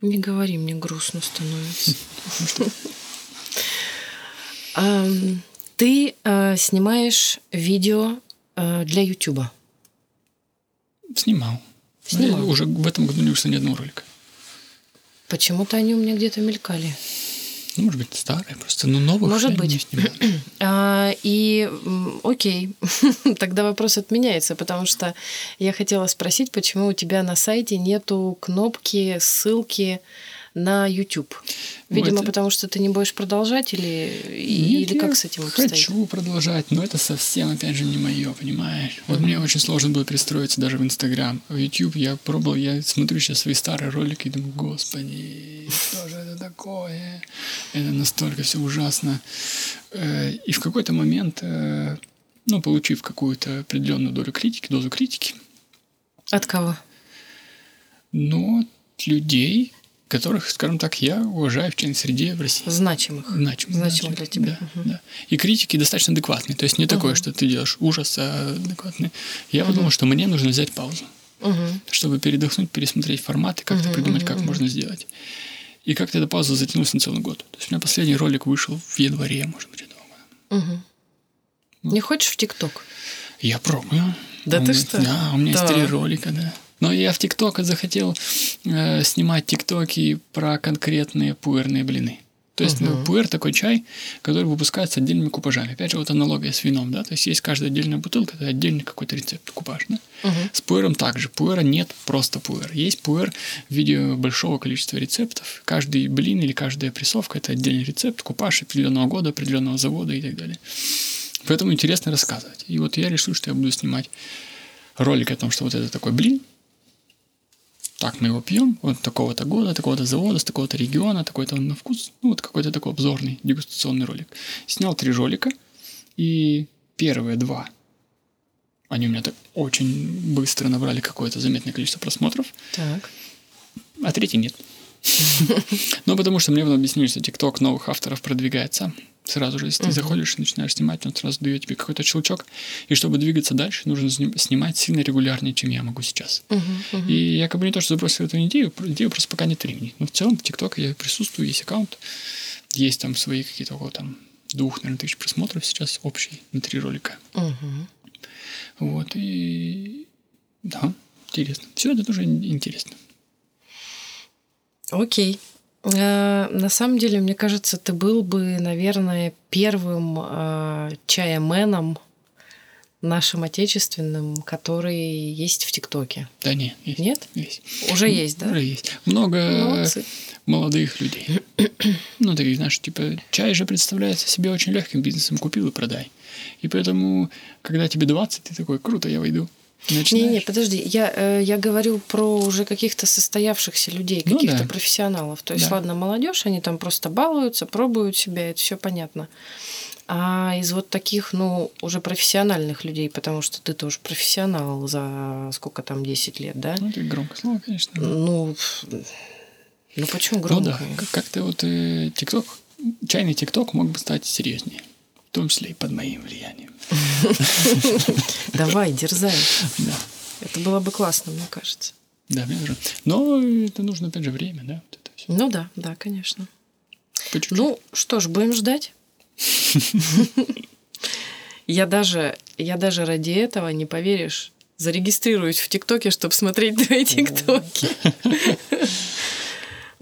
Не говори, мне грустно становится. [laughs] Ты э, снимаешь видео э, для Ютуба. Снимал. Снимал. Я уже в этом году не вышло ни одного ролика. Почему-то они у меня где-то мелькали. Ну, может быть, старые просто, но новых Может я быть. не снимал. [clears throat] А, и окей, [laughs] тогда вопрос отменяется, потому что я хотела спросить, почему у тебя на сайте нету кнопки, ссылки на YouTube. Видимо, вот. потому что ты не будешь продолжать или, Нет, или как с этим обстоит? Хочу продолжать, но это совсем, опять же, не мое, понимаешь? Вот mm-hmm. мне очень сложно было перестроиться даже в Инстаграм. В YouTube я пробовал, я смотрю сейчас свои старые ролики и думаю, господи, что же это такое? Это настолько все ужасно. Э, и в какой-то момент, э, ну, получив какую-то определенную долю критики, дозу критики. От кого? Ну, от людей, которых, скажем так, я уважаю в частной среде в России. Значимых. Значимых. Значимых для тебя. Да, угу. да. И критики достаточно адекватные. То есть не угу. такое, что ты делаешь ужас, а адекватные. Я угу. подумал, что мне нужно взять паузу, угу. чтобы передохнуть, пересмотреть форматы, как-то угу, придумать, угу, как угу. можно сделать. И как-то эта пауза затянулась на целый год. То есть у меня последний ролик вышел в январе, может быть, этого года. Угу. Вот. Не хочешь в ТикТок? Я пробую. Да у ты меня, что? Да, у меня да. есть три ролика, да. Но я в ТикТок захотел э, снимать ТикТоки про конкретные пуэрные блины. То есть uh-huh. пуэр такой чай, который выпускается отдельными купажами. Опять же, вот аналогия с вином, да, то есть есть каждая отдельная бутылка, это отдельный какой-то рецепт, купаж, да. Uh-huh. С пуэром также. Пуэра нет просто пуэр. Есть пуэр в виде большого количества рецептов. Каждый блин или каждая прессовка – это отдельный рецепт, купаж определенного года, определенного завода и так далее. Поэтому интересно рассказывать. И вот я решил, что я буду снимать ролик о том, что вот это такой блин – так мы его пьем, вот такого-то года, такого-то завода, с такого-то региона, такой-то он на вкус, ну вот какой-то такой обзорный дегустационный ролик. Снял три ролика, и первые два, они у меня так очень быстро набрали какое-то заметное количество просмотров, Так. а третий нет. [laughs] Ну, потому что мне объяснили, что ТикТок новых авторов продвигает сам. Сразу же, если ты заходишь и начинаешь снимать, он сразу дает тебе какой-то щелчок. И чтобы двигаться дальше, нужно сни- снимать сильно регулярнее, чем я могу сейчас. И я как бы не то, что забросил эту идею, идею просто пока нет времени. Но в целом в ТикТок я присутствую, есть аккаунт, есть там свои какие-то около там двух, наверное, тысяч просмотров сейчас общий на три ролика. Мгм. Вот, и да, интересно. Все это тоже ин- интересно. Окей. Э, На самом деле, мне кажется, ты был бы, наверное, первым э, чаяменом нашим отечественным, который есть в ТикТоке. Да не, есть. Нет? Есть. Уже есть, да? Уже есть. Много Молодцы. молодых людей. [clears throat] Ну, таких, знаешь, типа, чай же представляется себе очень легким бизнесом. Купил и продай. И поэтому, когда тебе 20, ты такой, круто, я войду. Начинаешь. Не-не, подожди, я, э, я говорю про уже каких-то состоявшихся людей, Ну каких-то да. профессионалов. То есть, Да. ладно, молодежь, они там просто балуются, пробуют себя, это все понятно. А из вот таких, ну, уже профессиональных людей, потому что ты тоже профессионал за сколько там, 10 лет, да? Ну, это громко слово, конечно. Ну, ну почему Ну громко? да, как- как-то вот э, ТикТок, чайный ТикТок мог бы стать серьезнее. В том числе и под моим влиянием. [laughs] Давай, дерзай. Да. Это было бы классно, мне кажется. Да, мне тоже. Но это нужно, опять же, время, да? Вот это всё. Ну да, да, конечно. По чуть-чуть. Ну, что ж, будем ждать. [laughs] Я даже, я даже ради этого, не поверишь, зарегистрируюсь в ТикТоке, чтобы смотреть твои ТикТоки. [laughs]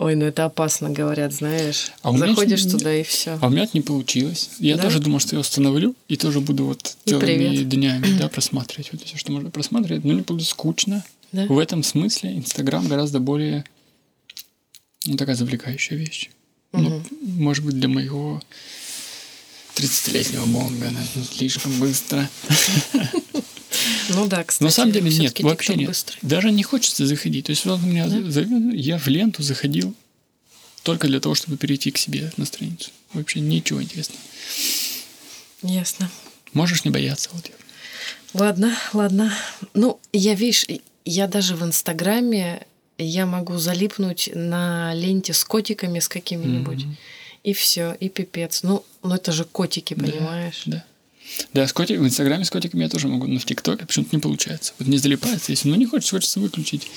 Ой, ну это опасно, говорят, знаешь. А Заходишь не- туда и все. А у меня это не получилось. Я Да? тоже думал, что я установлю и тоже буду вот целыми привет. днями да, [clears throat] просматривать вот все, что можно просматривать. Но мне будет скучно. Да? В этом смысле Инстаграм гораздо более ну, такая завлекающая вещь. Ну, может быть, для моего 30-летнего мозга она слишком быстро. [laughs] [laughs] Ну да, кстати. На самом деле нет, вообще нет. быстрый. Даже не хочется заходить. То есть вот у меня за- я в ленту заходил только для того, чтобы перейти к себе на страницу. Вообще ничего интересного. Ясно. Можешь не бояться. Вот я. Ладно, ладно. Ну, я, видишь, я даже в Инстаграме я могу залипнуть на ленте с котиками с какими-нибудь. И все, и пипец. Ну, ну это же котики, понимаешь? Да. Да, с котик, в Инстаграме с котиками я тоже могу, но в ТикТоке почему-то не получается. Вот не залипается, если ну не хочется, хочется выключить.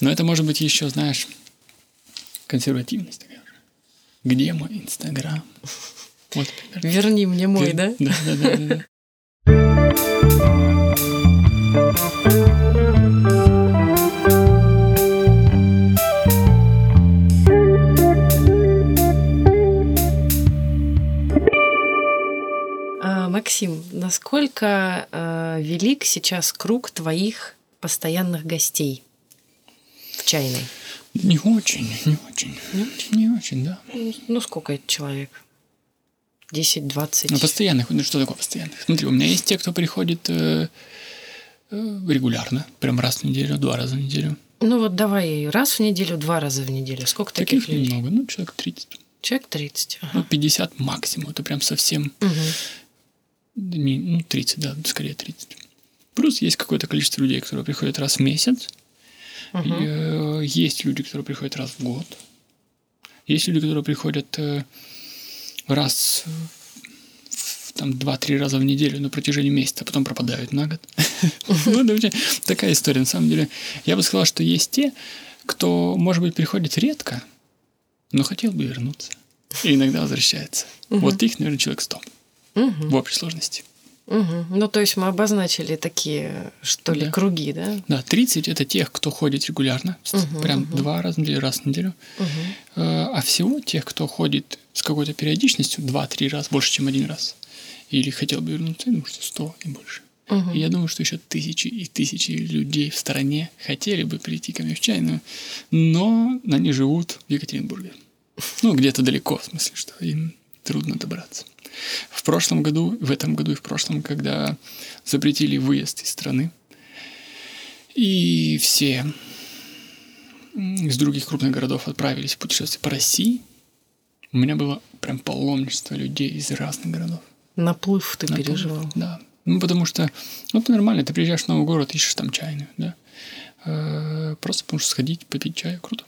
Но это может быть еще, знаешь, консервативность такая. Где мой Инстаграм? Вот примерно. Верни мне мой, да? Да, да, да, да, да. [laughs] Максим, насколько э, велик сейчас круг твоих постоянных гостей в чайной? Не очень, не очень. Не очень, да. Ну, Ну, сколько это человек? 10, 20? Ну, постоянных, ну что такое постоянных? Смотри, у меня есть те, кто приходит э, э, регулярно, прям раз в неделю, два раза в неделю. Ну вот давай раз в неделю, два раза в неделю. Сколько таких, Таких людей? немного, ну, человек 30. Человек 30. Ну, Ага. 50 максимум, это прям совсем, Мгм. Не, ну, 30, да, скорее 30. Плюс есть какое-то количество людей, которые приходят раз в месяц. И, э, есть люди, которые приходят раз в год. Есть люди, которые приходят э, раз в- там два-три раза в неделю на протяжении месяца, а потом пропадают на год. Ну, [laughs] вообще такая история. На самом деле, я бы сказал, что есть те, кто, может быть, приходит редко, но хотел бы вернуться. И иногда возвращается. Вот их, наверное, человек 100 Мгм. в общей сложности. Мгм. Ну, то есть мы обозначили такие, что ли, Да. круги, да? Да, 30 это тех, кто ходит регулярно, Мгм, прям мгм. два раза в неделю, раз в неделю. Э, А всего тех, кто ходит с какой-то периодичностью, два-три раза, больше, чем один раз, или хотел бы вернуться, я думаю, что 100 и больше. Мгм. И я думаю, что еще тысячи и тысячи людей в стране хотели бы прийти ко мне в чайную, но они живут в Екатеринбурге. Ну, где-то далеко, в смысле, что им трудно добраться. В прошлом году, в этом году и в прошлом, когда запретили выезд из страны, и все из других крупных городов отправились в путешествие по России, у меня было прям паломничество людей из разных городов. Наплыв ты Наплыв, переживал. Да. Ну, потому что, ну, это нормально, ты приезжаешь в новый город, ищешь там чайную, да. Э, Просто потому что сходить, попить чаю, круто.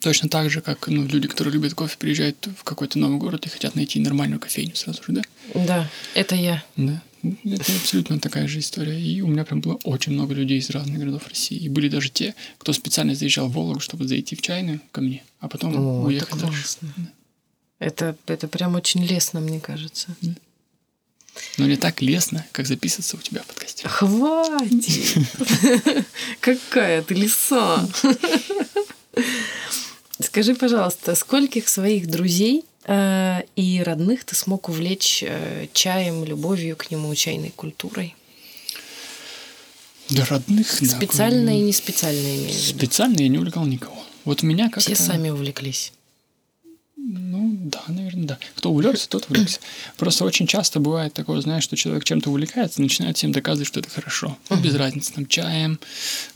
Точно так же, как ну, люди, которые любят кофе, приезжают в какой-то новый город и хотят найти нормальную кофейню сразу же, да? Да, это я. Да. Это абсолютно такая же история. И у меня прям было очень много людей из разных городов России. И были даже те, кто специально заезжал в Вологу, чтобы зайти в чайную ко мне, а потом О, это уехать дальше. классно. Это, это прям очень лестно, мне кажется. Но не так лестно, как записываться у тебя в подкасте. Хватит! [laughs] Какая ты лиса! [laughs] [laughs] Скажи, пожалуйста, скольких своих друзей э, и родных ты смог увлечь э, чаем, любовью к нему, чайной культурой? Для родных... да, Специально и не специально имею в виду. Специально я не увлекал никого. Вот меня как-то... Все сами увлеклись. Ну, да, наверное, да. Кто увлекся, тот увлекся. Просто очень часто бывает такое, знаешь, что человек чем-то увлекается, начинает всем доказывать, что это хорошо. Ну, без разницы, там, чаем,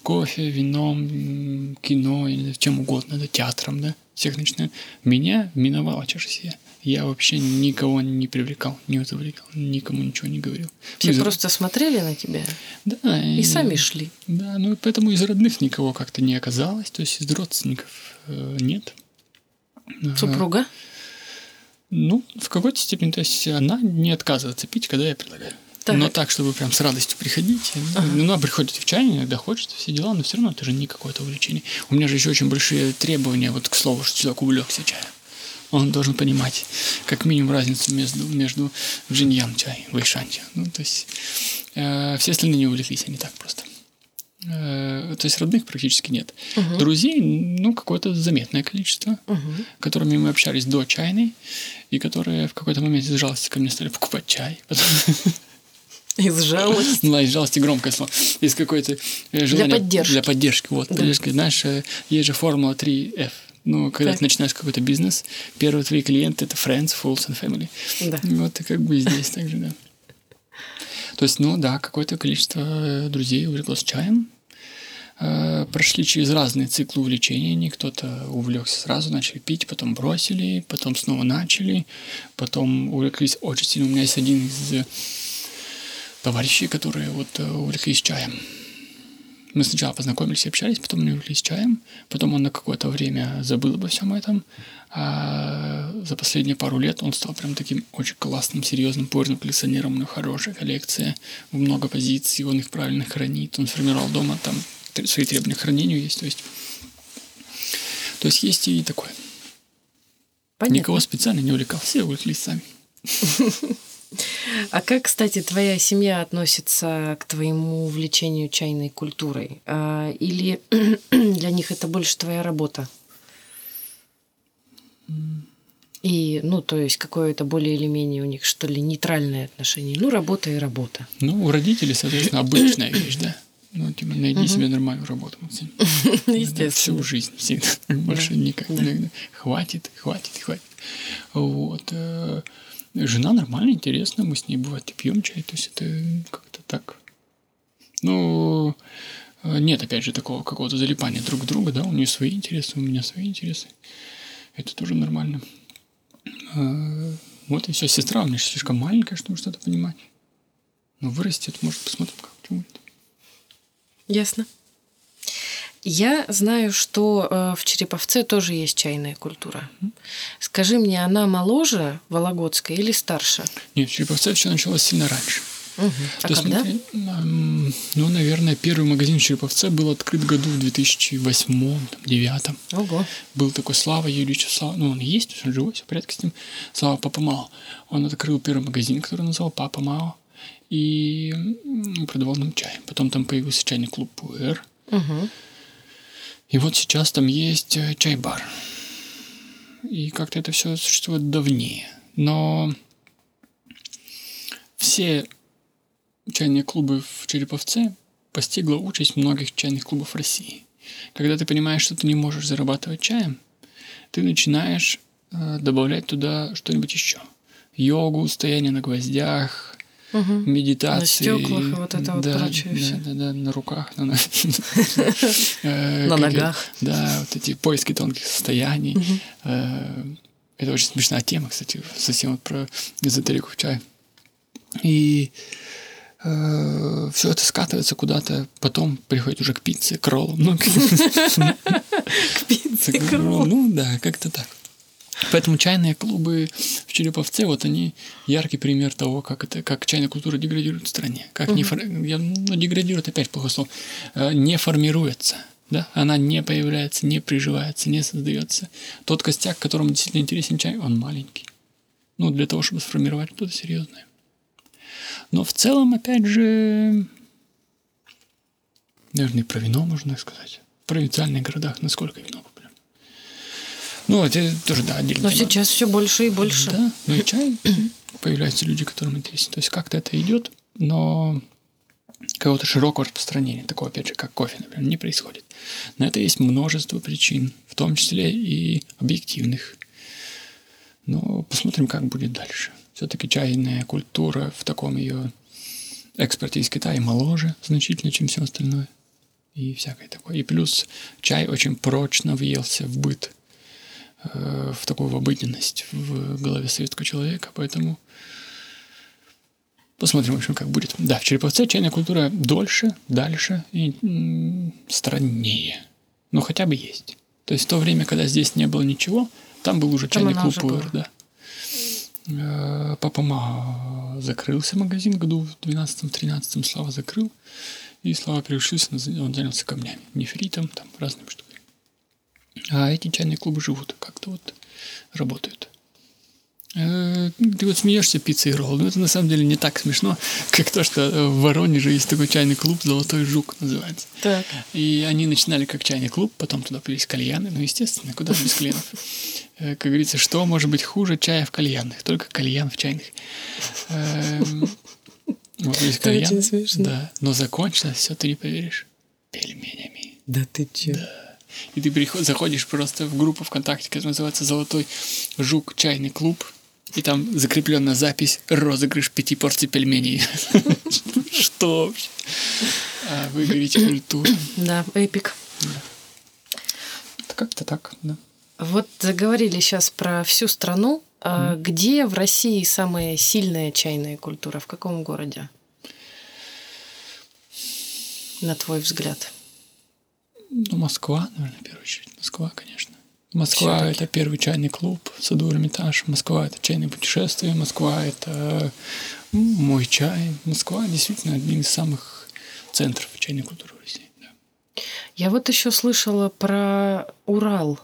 кофе, вином, кино, или чем угодно, да, театром, да. Всех начинают. Меня миновала чаша сия. Я вообще никого не привлекал, не завлекал, никому ничего не говорил. Все из- просто смотрели на тебя Да, и сами шли. Да, ну и поэтому из родных никого как-то не оказалось, то есть из родственников э, нет. Ага. Супруга? Ну, в какой-то степени, то есть она не отказывается пить, когда я предлагаю. Так. Но так, чтобы прям с радостью приходить. Ну, она приходит в чайник, иногда хочет, все дела, но все равно это же не какое-то увлечение. У меня же еще очень большие требования, вот к слову, что человек увлекся чаем. Он должен понимать как минимум разницу между, между джиньян чай, вайшанти. Ну, то есть э, все остальные не увлеклись, они так просто. Э, то есть родных практически нет. Друзей, ну, какое-то заметное количество, которыми мы общались до чайной, и которые в какой-то момент из жалости ко мне стали покупать чай. [laughs] Из жалости. Ну, да, из жалости громкое слово. Из какой-то э, желания... поддержки. Для поддержки, вот. поддержки. Знаешь, э, есть же формула 3F. Ну, когда Так. ты начинаешь какой-то бизнес, первые твои клиенты – это friends, fools and family. Да. Вот и как бы здесь так же, да. То есть, ну да, какое-то количество друзей увлеклось чаем. Э, Прошли через разные циклы увлечений. Кто-то увлекся сразу, начали пить, потом бросили, потом снова начали, потом увлеклись очень сильно. У меня есть один из э, товарищей, которые вот э, увлеклись чаем. Мы сначала познакомились общались, потом они увлеклись чаем, потом он на какое-то время забыл обо всем этом, а за последние пару лет он стал прям таким очень классным, серьезным порным коллекционером, у него хорошая коллекция, много позиций, он их правильно хранит, он сформировал дома там свои требования к хранению есть, то есть то есть есть и такое. Понятно. Никого специально не увлекал, все увлеклись сами. [laughs] А как, кстати, твоя семья относится к твоему увлечению чайной культурой? А, Или [clears throat] для них это больше твоя работа? И, ну, то есть какое-то более или менее у них, что ли, нейтральное отношение. Ну, работа и работа. Ну, у родителей, соответственно, обычная [clears throat] вещь, да. Ну, типа, найди себе нормальную работу, Максим. Естественно. Всю жизнь [laughs] всегда. Больше никак. Хватит, хватит, хватит. Вот. э, Жена нормально, интересно. Мы с ней бывает и пьем чай. То есть это как-то так. Ну, э, нет, опять же, такого какого-то залипания друг к другу, да. У нее свои интересы, у меня свои интересы. Это тоже нормально. Э, Вот и все. Сестра у меня слишком маленькая, чтобы что-то понимать. Но вырастет, может, посмотрим, как будет. Ясно. Я знаю, что э, в Череповце тоже есть чайная культура. Скажи мне, она моложе Вологодской или старше? Нет, в Череповце все началось сильно раньше. Мгм. А То есть, когда? смотри, ну, наверное, первый магазин в Череповце был открыт в году в 2008-2009. Ого. Был такой Слава Юрьевич, Слава, ну, он есть, он живой, все в порядке с ним. Слава Папа Мао. Он открыл первый магазин, который называл Папа Мао, и продавал нам чай. Потом там появился чайный клуб Пуэр. Мгм. И вот сейчас там есть э, чай-бар. И как-то это все существует давнее. Но все чайные клубы в Череповце постигла участь многих чайных клубов России. Когда ты понимаешь, что ты не можешь зарабатывать чаем, ты начинаешь э, добавлять туда что-нибудь еще. Йогу, стояние на гвоздях, медитации. На стеклах и вот это вот да, прочее да, всё. да, да, на руках, на, [laughs] на- э, ногах. Да, вот эти поиски тонких состояний. Э, Это очень смешная тема, кстати, совсем вот про эзотерику в чай. И все это скатывается куда-то, потом приходит уже к пицце, к роллам. Ну, [laughs] к- [laughs] пицце к роллам. Ну да, как-то так. Поэтому чайные клубы в Череповце, вот они яркий пример того, как это, как чайная культура деградирует в стране. Как не фор- я, ну, деградирует опять плохое слово. Э, Не формируется. Да? Она не появляется, не приживается, не создается. Тот костяк, которому действительно интересен чай, он маленький. Ну, для того, чтобы сформировать что-то серьезное. Но в целом, опять же, наверное, и про вино можно сказать. В провинциальных городах насколько вино популярно. Ну, это тоже, да, отдельно. Но сейчас все больше и больше. Да, ну и чай [coughs] появляются люди, которым интересен. То есть как-то это идет, но какого-то широкого распространения, такого, опять же, как кофе, например, не происходит. На это есть множество причин, в том числе и объективных. Но посмотрим, как будет дальше. Все-таки чайная культура в таком ее экспорте из Китая моложе значительно, чем все остальное. И всякое такое. И плюс чай очень прочно въелся в быт э, в такую обыденность в голове советского человека, поэтому посмотрим, в общем, как будет. Да, в Череповце чайная культура дольше, дальше и м, страннее. Но хотя бы есть. То есть в то время, когда здесь не было ничего, там был уже Там чайный клуб. «Пуэр», да. Э, Папа Ма закрылся магазин году в 12-13, Слава закрыл. И Слава за- он занялся камнями, нефритом, там разными штуками. А эти чайные клубы живут, как-то вот работают. Э, Ты вот смеешься пиццей и ролл, но это на самом деле не так смешно, как то, что э, в Воронеже есть такой чайный клуб «Золотой жук» называется. Так. И они начинали как чайный клуб, потом туда появились кальяны, ну, естественно, куда без кальянов. Э, Как говорится, что может быть хуже чая в кальянных? Только кальян в чайных. Эм, Вот есть кальян, да, но закончилось все, ты не поверишь, пельменями. Да ты че? И ты приход- заходишь просто в группу ВКонтакте, которая называется «Золотой жук чайный клуб», и там закреплена запись «Розыгрыш пяти порций пельменей». [laughs] Что вообще? А вы говорите культуру. Да, эпик. Как-то так, да. Вот заговорили сейчас про всю страну. А Где в России самая сильная чайная культура? В каком городе? На твой взгляд. Ну, Москва, наверное, в первую очередь. Москва, конечно. Москва это первый чайный клуб саду Эрмитаж. Москва это чайное путешествие. Москва это мой чай. Москва действительно один из самых центров чайной культуры в России. да. Я вот еще слышала про Урал.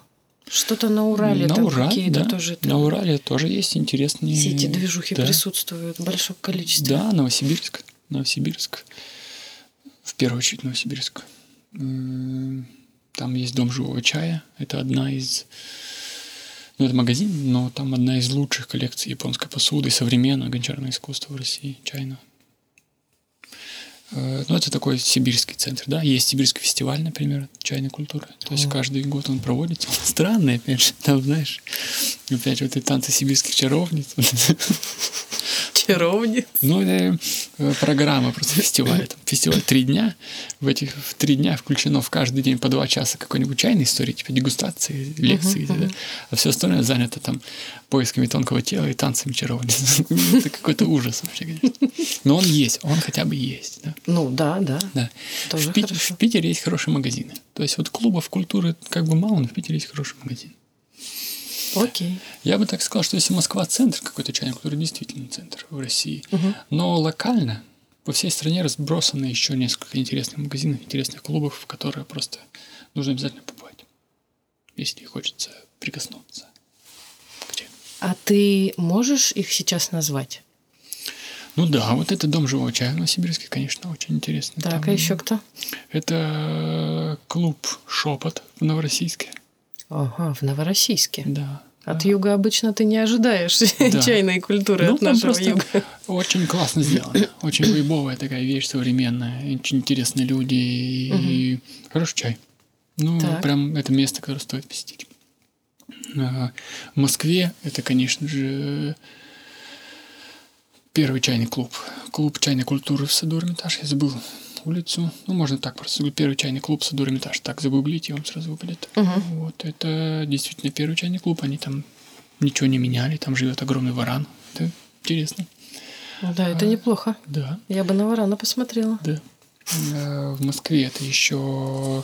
Что-то на Урале на там Урале, какие-то да. тоже На там Урале тоже есть интересные... все эти движухи да. присутствуют в большом количестве. Да, Новосибирск. Новосибирск. В первую очередь Новосибирск. Там есть дом живого чая. Это одна из... Ну, это магазин, но там одна из лучших коллекций японской посуды, современного гончарного искусства в России, чайного. Э, Ну, это такой сибирский центр, да. Есть сибирский фестиваль, например, чайной культуры. То есть О. каждый год он проводится. Он [laughs] странный, опять же, там, знаешь, опять же, вот эти танцы сибирских чаровниц. Чаровниц. Ну, это э, программа просто фестиваля. Там фестиваль три дня. В этих в три дня включено в каждый день по два часа какой-нибудь чайной истории, типа дегустации, лекции. да. А все остальное занято там поисками тонкого тела и танцами чаровниц. [laughs] Это какой-то ужас вообще, конечно. Но он есть, он хотя бы есть. Да. Ну да, да. Да. Тоже в, Пит- в Питере есть хорошие магазины. То есть вот клубов культуры как бы мало, но в Питере есть хороший магазин. Окей. Я бы так сказал, что если Москва центр какой-то чайной культуры, действительно центр в России, но локально по всей стране разбросано еще несколько интересных магазинов, интересных клубов, в которые просто нужно обязательно побывать, если хочется прикоснуться чаю. А ты можешь их сейчас назвать? Ну да, вот это дом живого чая в Новосибирске, конечно, очень интересно. Так, Там а еще кто? Это клуб «Шепот» в Новороссийске. Ага, в Новороссийске. Да. От юга обычно ты не ожидаешь [laughs] Да. чайной культуры Ну, от там нашего юга. Очень классно сделано. [coughs] Очень вейбовая такая вещь современная. Очень интересные люди и хороший чай. Ну, Так. прям это место, которое стоит посетить. А, В Москве это, конечно же, Первый чайный клуб. Клуб чайной культуры в саду Эрмитаж. Я забыл улицу. Ну, можно так просто. Первый чайный клуб саду Эрмитаж. Так загуглите, вам сразу выпадет. Мгм. Вот, это действительно первый чайный клуб. Они там ничего не меняли. Там живет огромный варан. Это интересно. Ну Да, это неплохо. Да, Я бы на варана посмотрела. да. Э, В Москве это еще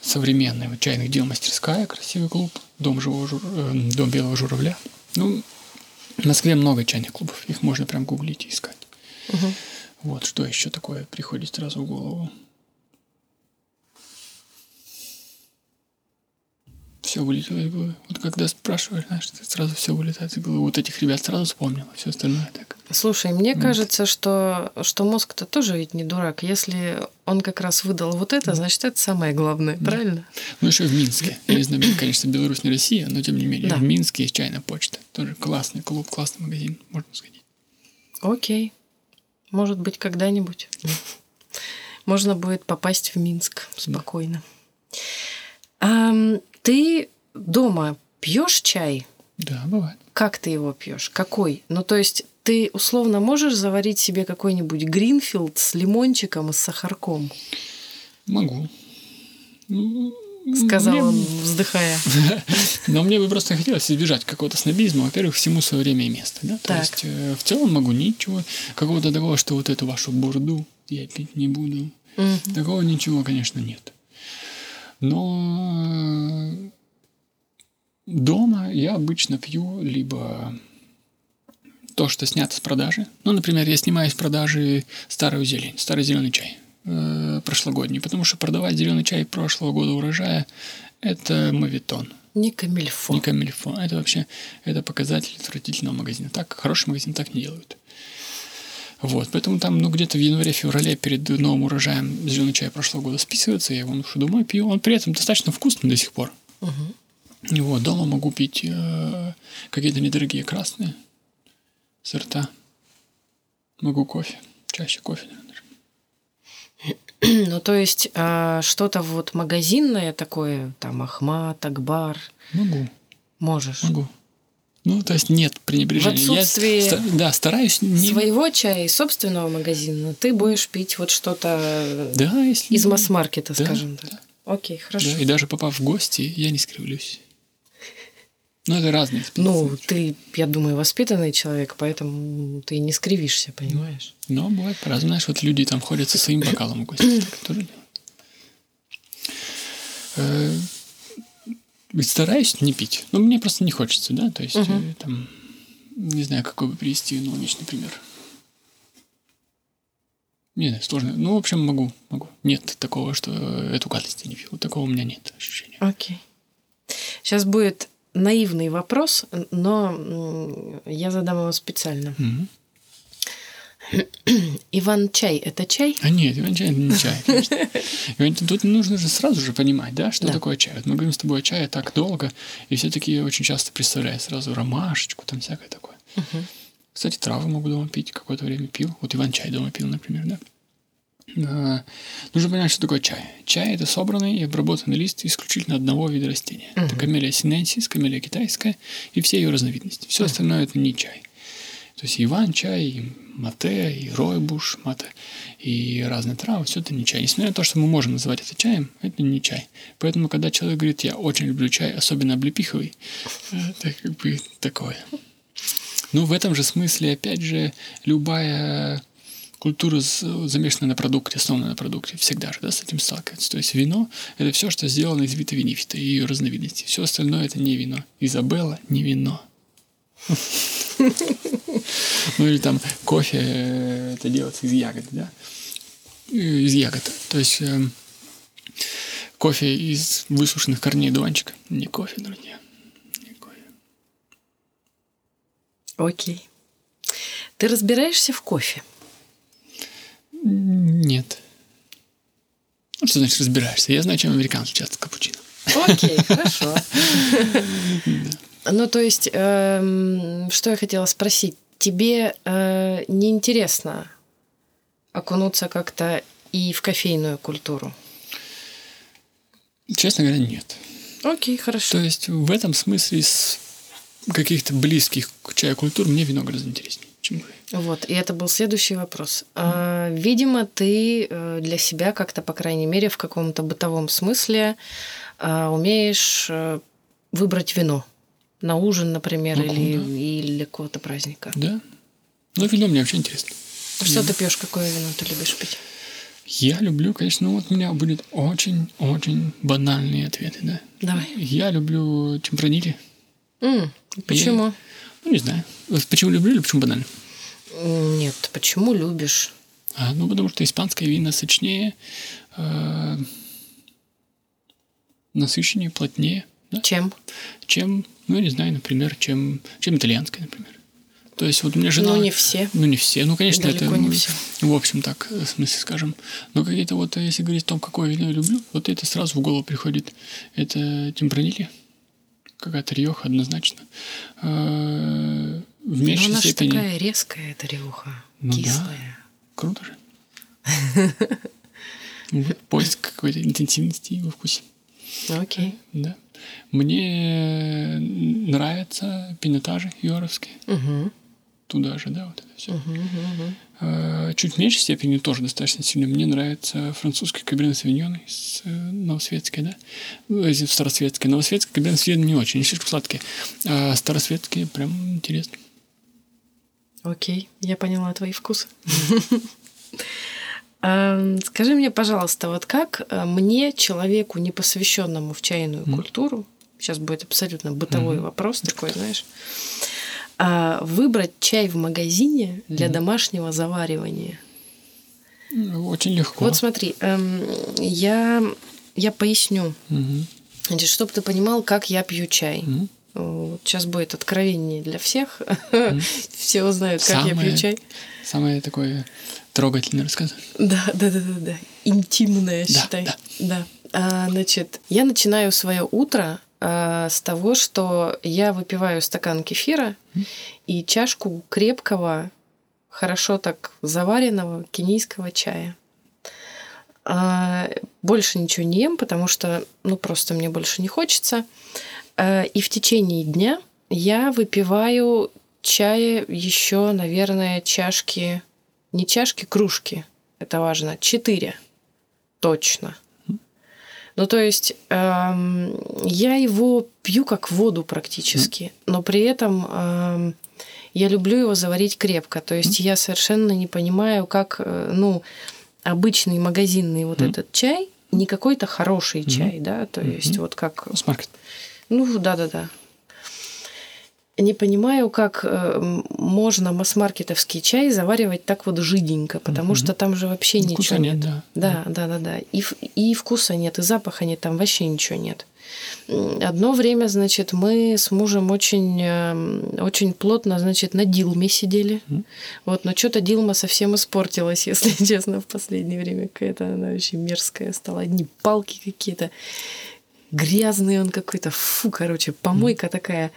современная вот, чайных дел мастерская, красивый клуб, дом, живого жур- э, дом белого журавля. Ну, в Москве много чайных клубов, их можно прям гуглить и искать. Мгм. Вот, что еще такое приходит сразу в голову. Все вылетело из головы. Вот когда спрашиваешь, знаешь, сразу все вылетает из головы. Вот этих ребят сразу вспомнил, все остальное так. Слушай, мне кажется, что, что мозг-то тоже ведь не дурак. Если он как раз выдал вот это, значит, это самое главное, правильно? Ну, еще в Минске. Я не знаю, конечно, Беларусь не Россия, но тем не менее, Да. в Минске есть чайная почта. Тоже классный клуб, классный магазин. Можно сходить. Окей. Может быть, когда-нибудь [laughs] можно будет попасть в Минск спокойно. Ам, ты дома пьешь чай? Да, бывает. Как ты его пьешь? Какой? Ну, то есть ты условно можешь заварить себе какой-нибудь гринфилд с лимончиком и с сахарком? Могу. Сказал мне- он, вздыхая. [laughs] Но мне бы просто хотелось избежать какого-то снобизма. Во-первых, всему свое время и место. Да? То Так. есть, э, в целом могу ничего. Какого-то такого, что вот эту вашу бурду я пить не буду. Такого ничего, конечно, нет. Но дома я обычно пью либо то, что снято с продажи. Ну, например, я снимаю с продажи старую зелень, старый зеленый чай э, прошлогодний, потому что продавать зеленый чай прошлого года урожая – это мавитон, Не камильфо. не камильфо. Это вообще это показатель отвратительного магазина. Так, хороший магазин так не делают. Вот, поэтому там, ну, где-то в январе-феврале перед новым урожаем зеленый чай прошлого года списывается, я его ношу домой, пью. Он при этом достаточно вкусный до сих пор. Мгм. Вот, дома могу пить э, какие-то недорогие красные сорта. Могу кофе. Чаще кофе, наверное. [clears throat] Ну, то есть а, что-то вот магазинное такое, там, Ахмат, Акбар, Могу, можешь. могу. Ну, то есть нет пренебрежения. В отсутствии Я, да, стараюсь не... Своего чая и собственного магазина ты будешь пить вот что-то Да, если... из масс-маркета, Да, скажем так. да. Окей, хорошо. Да, и даже попав в гости, я не скривлюсь. Ну, это разные Ну, ты, я думаю, воспитанный человек, поэтому ты не скривишься, понимаешь? Но бывает по-разному. Знаешь, вот люди там ходят со своим бокалом в гости. Так тоже делают. Стараюсь не пить. Но мне просто не хочется, да? То есть, э, там, не знаю, какой бы привести аналогичный пример. Не знаю, сложно. Ну, в общем, могу, могу. Нет такого, что эту гадость я не пил. Такого у меня нет ощущения. Окей. Сейчас будет наивный вопрос, но я задам его специально. Мгм. Иван-чай – это чай? А нет, иван-чай это не чай, конечно. Иван- Тут нужно же сразу же понимать, да, что Да. такое чай. Вот мы говорим с тобой о чае так долго, и все такие очень часто представляют сразу ромашечку, там всякое такое. Мгм. Кстати, травы могу дома пить, какое-то время пил. Вот иван-чай дома пил, например, да. А, Нужно понимать, что такое чай. Чай – это собранный и обработанный лист исключительно одного вида растения. Это Мгм. камелия синенсис, камелия китайская и все ее разновидности. Все остальное – это не чай. То есть и иван-чай, и мате, и ройбуш, мате, и разные травы, все это не чай. Несмотря на то, что мы можем называть это чаем, это не чай. Поэтому, когда человек говорит, я очень люблю чай, особенно облепиховый, это как бы такое. Ну, в этом же смысле, опять же, любая культура замешана на продукте, основана на продукте, всегда же да, с этим сталкивается. То есть вино – это все, что сделано из витавинифита и ее разновидностей. Все остальное – это не вино. Изабелла – не вино. Ну или там кофе э, это делается из ягод, да? Э, Из ягод. То есть эм, кофе из высушенных корней дуванчика. Не кофе, друзья. Не кофе. Окей. Ты разбираешься в кофе? Нет. Ну, что значит разбираешься? Я знаю, чем американцы часто капучино. Окей, [laughs] хорошо. Ну, то есть, эм, что я хотела спросить? Тебе э, не интересно окунуться как-то и в кофейную культуру? Честно говоря, нет. Окей, хорошо. То есть в этом смысле из каких-то близких к чаю культур мне вино гораздо интереснее, чем кофе. Вот, и это был следующий вопрос. А, видимо, ты э, для себя как-то, по крайней мере, в каком-то бытовом смысле а, умеешь э, выбрать вино на ужин, например, Могу, или, да. или какого-то праздника. Да. Ну, вино мне вообще интересно. Что ты пьешь, какое вино ты любишь пить? Я люблю, конечно, ну вот у меня будет очень-очень банальные ответы, да. Давай. Я люблю темпранили. М, почему? Ну, не знаю. Почему люблю или почему банально? Нет, почему любишь? А, ну, потому что испанское вино сочнее, э, насыщеннее, плотнее, да, Чем? чем, ну, я не знаю, например, чем, чем итальянское, например. То есть вот у меня жена... Ну, не все. Ну, не все. Ну, конечно, Далеко это... не м, все. В общем, так, э, в смысле, скажем. Но какие-то вот, э, если говорить о том, какое вино я люблю, вот это сразу в голову приходит. Это темпранилья. Какая-то риоха однозначно. Э, В Ну, меньшей она же степени... такая резкая, эта рюха. Ну да. кислая. Круто же. [laughs] Вот Поиск какой-то интенсивности во вкусе. Окей. Да. Мне нравятся пинотажи юаровские. Угу. Туда же, да, вот это все. Угу, угу. Чуть в меньшей степени тоже достаточно сильно. Мне нравятся французские кабрины савиньоны с э, новосветской, да? Ну, эти старосветские. Новосветские кабрины савиньоны не очень, не слишком сладкие. А старосветские прям интересно. Окей, я поняла твои вкусы. [laughs] А, Скажи мне, пожалуйста, вот как э, мне, человеку, не посвященному в чайную культуру, сейчас будет абсолютно бытовой вопрос такой, знаешь, а, выбрать чай в магазине для домашнего заваривания? Очень легко. Вот смотри, эм, я, я поясню. Мгм. Значит, чтобы ты понимал, как я пью чай. Вот Сейчас будет откровение для всех. [laughs] Все узнают, как я Самое- пью чай. Самое такое трогательное рассказ. Да, [laughs] да, да, да, да. Интимное, Да, считай. да. Да. А, значит, я начинаю свое утро а, с того, что я выпиваю стакан кефира и чашку крепкого, хорошо так заваренного кенийского чая. А, больше ничего не ем, потому что, ну, просто мне больше не хочется. А, и в течение дня я выпиваю чая еще, наверное, чашки, не чашки, кружки. Это важно. Четыре. Точно. Ну, то есть эм, я его пью как воду практически, но при этом эм, я люблю его заварить крепко. То есть я совершенно не понимаю, как, э, ну, обычный магазинный вот этот чай, не какой-то хороший чай, да, то есть вот как Смаркет. ну, да-да-да. Не понимаю, как э, можно масс-маркетовский чай заваривать так вот жиденько, потому что там же вообще Вкуса ничего нет, нет. да. Да, да, да, да. И, и вкуса нет, и запаха нет, там вообще ничего нет. Одно время, значит, мы с мужем очень, эм, очень плотно, значит, на Дилме сидели. Вот, но что-то Дилма совсем испортилась, [laughs] если честно, в последнее время. Какая-то она очень мерзкая стала. Одни палки какие-то. Грязный он какой-то. Фу, короче, помойка такая.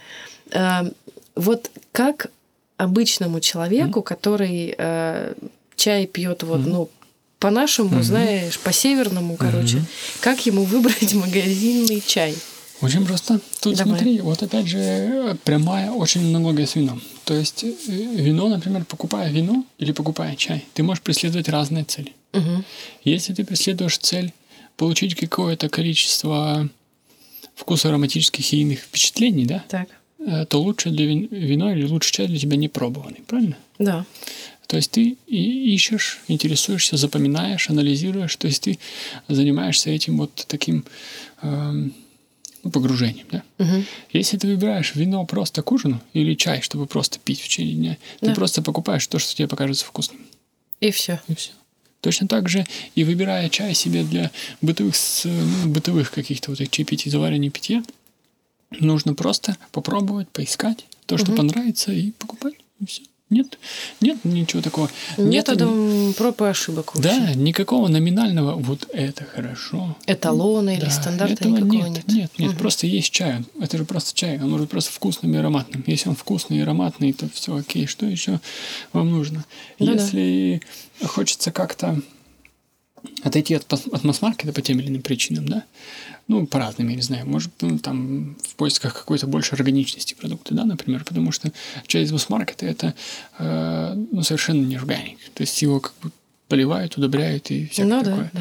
А, Вот как обычному человеку, который э, чай пьет вот, ну, по-нашему, знаешь, по-северному, короче, как ему выбрать [laughs] магазинный чай? Очень просто. Тут Давай. смотри, вот опять же прямая очень аналогия с вином. То есть э, вино, например, покупая вино или покупая чай, ты можешь преследовать разные цели. Мгм. Если ты преследуешь цель получить какое-то количество вкусо-ароматических и иных впечатлений, да, Так, то лучше для вин- вино или лучше чай для тебя не пробованный, правильно? да. То есть ты ищешь, интересуешься, запоминаешь, анализируешь, то есть ты занимаешься этим вот таким эм, ну, погружением, да? Мгм. Если ты выбираешь вино просто к ужину или чай, чтобы просто пить в течение дня, Да. ты просто покупаешь то, что тебе покажется вкусным. И все. И все. Точно так же и выбирая чай себе для бытовых, ну, бытовых каких-то вот этих чаепитий, заваривания питья, нужно просто попробовать, поискать то, что понравится, и покупать. И все. Нет, нет ничего такого. Нету ни- Методом проб и ошибок. вообще. Да, никакого номинального вот это хорошо. Эталона или Да, стандарта этого никакого нет. нет. Нет, нет, просто есть чай. Это же просто чай. Он может быть просто вкусным и ароматным. Если он вкусный и ароматный, то все окей. Что еще вам нужно? Ну да. Если хочется как-то отойти от, от масс-маркета по тем или иным причинам, да, ну, по разным, я не знаю, может, ну, там, в поисках какой-то больше органичности продукта, да, например, потому что часть масс-маркета – это, э, ну, совершенно не органик, то есть его как бы поливают, удобряют и всякое ну, такое, да,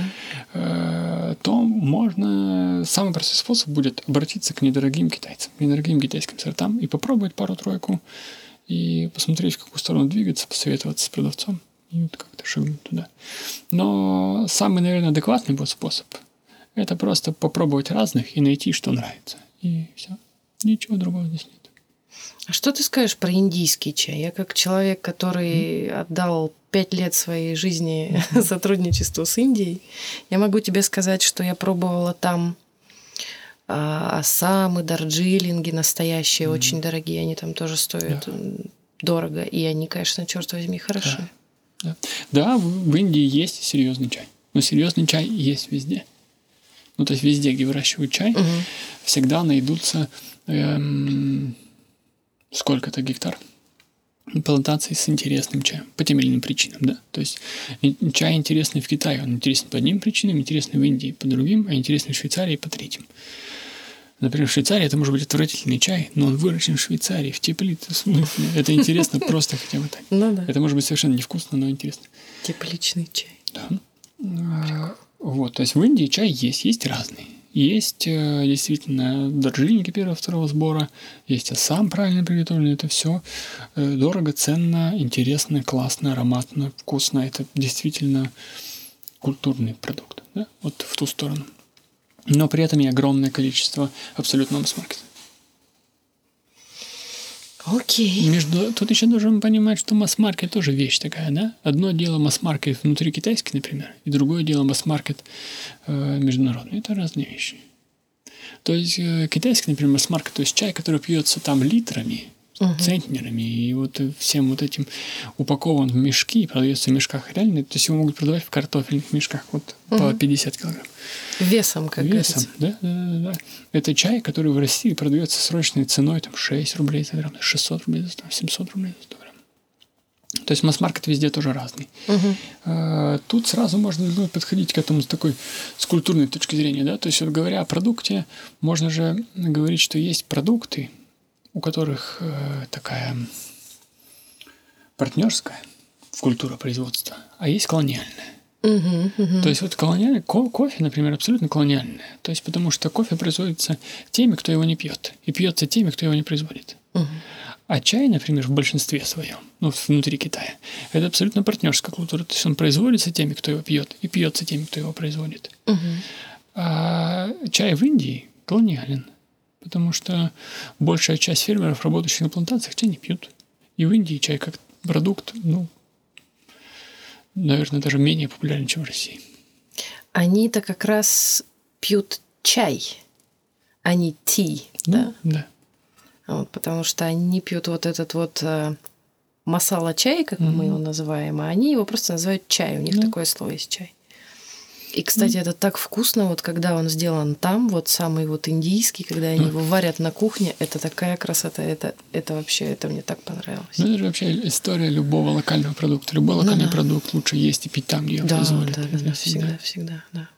да. Э, то можно... Самый простой способ будет обратиться к недорогим китайцам, к недорогим китайским сортам и попробовать пару-тройку и посмотреть, в какую сторону двигаться, посоветоваться с продавцом и вот как-то шагнуть туда. Но самый, наверное, адекватный был способ – это просто попробовать разных и найти, что нравится. И все. Ничего другого здесь нет. А что ты скажешь про индийский чай? Я как человек, который mm. отдал пять лет своей жизни mm. [laughs] сотрудничеству с Индией, я могу тебе сказать, что я пробовала там а, Ассамы, Дарджилинги настоящие, mm. очень дорогие, они там тоже стоят yeah. дорого, и они, конечно, черт возьми, хороши. Да, да. да в Индии есть серьезный чай, но серьезный чай есть везде. Ну, то есть везде, где выращивают чай, угу. всегда найдутся эм, сколько-то гектар плантаций с интересным чаем, по тем или иным причинам, да. То есть чай интересный в Китае, он интересен по одним причинам, интересный в Индии по другим, а интересный в Швейцарии по третьим. Например, в Швейцарии это может быть отвратительный чай, но он выращен в Швейцарии, в теплице. Это интересно [laughs] просто хотя бы так. Ну да. Это может быть совершенно невкусно, но интересно. Тепличный чай. Да. Вот, то есть в Индии чай есть, есть разный. Есть э, действительно доржильники первого второго сбора, есть сам правильно приготовленный, это все э, дорого, ценно, интересно, классно, ароматно, вкусно. Это действительно культурный продукт, да? вот в ту сторону. Но при этом и огромное количество абсолютного масс-маркета. Окей. Между... Тут еще должен понимать, что масс-маркет тоже вещь такая, да? Одно дело масс-маркет внутри китайский, например, и другое дело масс-маркет э, международный. Это разные вещи. То есть э, китайский, например, масс-маркет, то есть чай, который пьется там литрами, угу. центнерами, и вот всем вот этим упакован в мешки, продается в мешках реально, то есть его могут продавать в картофельных мешках вот угу. по 50 килограмм. Весом, как Весом, да, да, да, да. Это чай, который в России продается срочной ценой там 6 рублей за грамм, 600 рублей за 100, 700 рублей за 100 грамм. То есть масс-маркет везде тоже разный. Угу. Тут сразу можно подходить к этому с такой с культурной точки зрения, да, то есть вот говоря о продукте, можно же говорить, что есть продукты, у которых э, такая партнерская в культура производства, а есть колониальная. Угу, угу. То есть вот колониальный ко- кофе, например, абсолютно колониальное. То есть потому что кофе производится теми, кто его не пьет, и пьется теми, кто его не производит. Угу. А чай, например, в большинстве своем, ну, внутри Китая, это абсолютно партнерская культура. То есть он производится теми, кто его пьет, и пьется теми, кто его производит. Угу. А чай в Индии колониален, потому что большая часть фермеров, работающих на плантациях, чай не пьют. И в Индии чай как продукт, ну, наверное, даже менее популярен, чем в России. Они-то как раз пьют чай, а не ти, ну, да? Да. Вот, потому что они пьют вот этот вот э, масала чай, как mm-hmm. мы его называем, а они его просто называют чай. У них да. такое слово есть чай. И, кстати, mm. это так вкусно, вот когда он сделан там, вот самый вот индийский, когда они mm. его варят на кухне, это такая красота, это, это вообще, это мне так понравилось. Ну, это же вообще история любого локального продукта. Любой ну локальный ну, да. продукт лучше есть и пить там, где его да, производят. Да, да, да, всегда, всегда, да.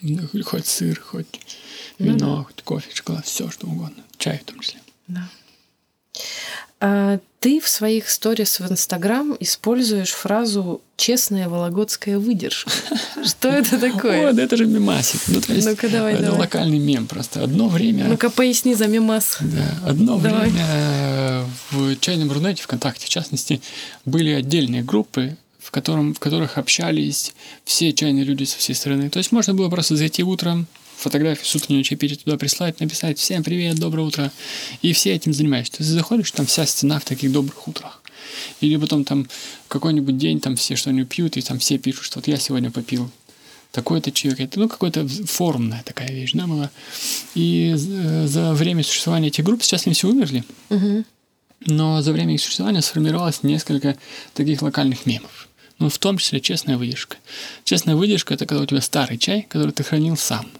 Ну, хоть сыр, хоть вино, ну, да. хоть кофе, шоколад, все что угодно. Чай в том числе. Да. А ты в своих сторис в Инстаграм используешь фразу «честная вологодская выдержка». [laughs] Что это такое? О, да это же мемасик. Ну, то есть, Ну-ка, давай, это давай. локальный мем просто. Одно время... Ну-ка, поясни за мемас. Да, одно давай. время э, в чайном Рунете, ВКонтакте, в частности, были отдельные группы, в, котором, в которых общались все чайные люди со всей страны. То есть можно было просто зайти утром, фотографию с утреннего чаепития туда прислать, написать «Всем привет, доброе утро». И все этим занимаются. Ты заходишь, там вся стена в таких добрых утрах. Или потом там какой-нибудь день, там все что-нибудь пьют, и там все пишут, что вот я сегодня попил такой-то чаек. Это, ну, какая-то форумная такая вещь, да, была. И э, за время существования этих групп, сейчас они все умерли, угу. но за время их существования сформировалось несколько таких локальных мемов. Ну, в том числе честная выдержка. Честная выдержка – это когда у тебя старый чай, который ты хранил сам.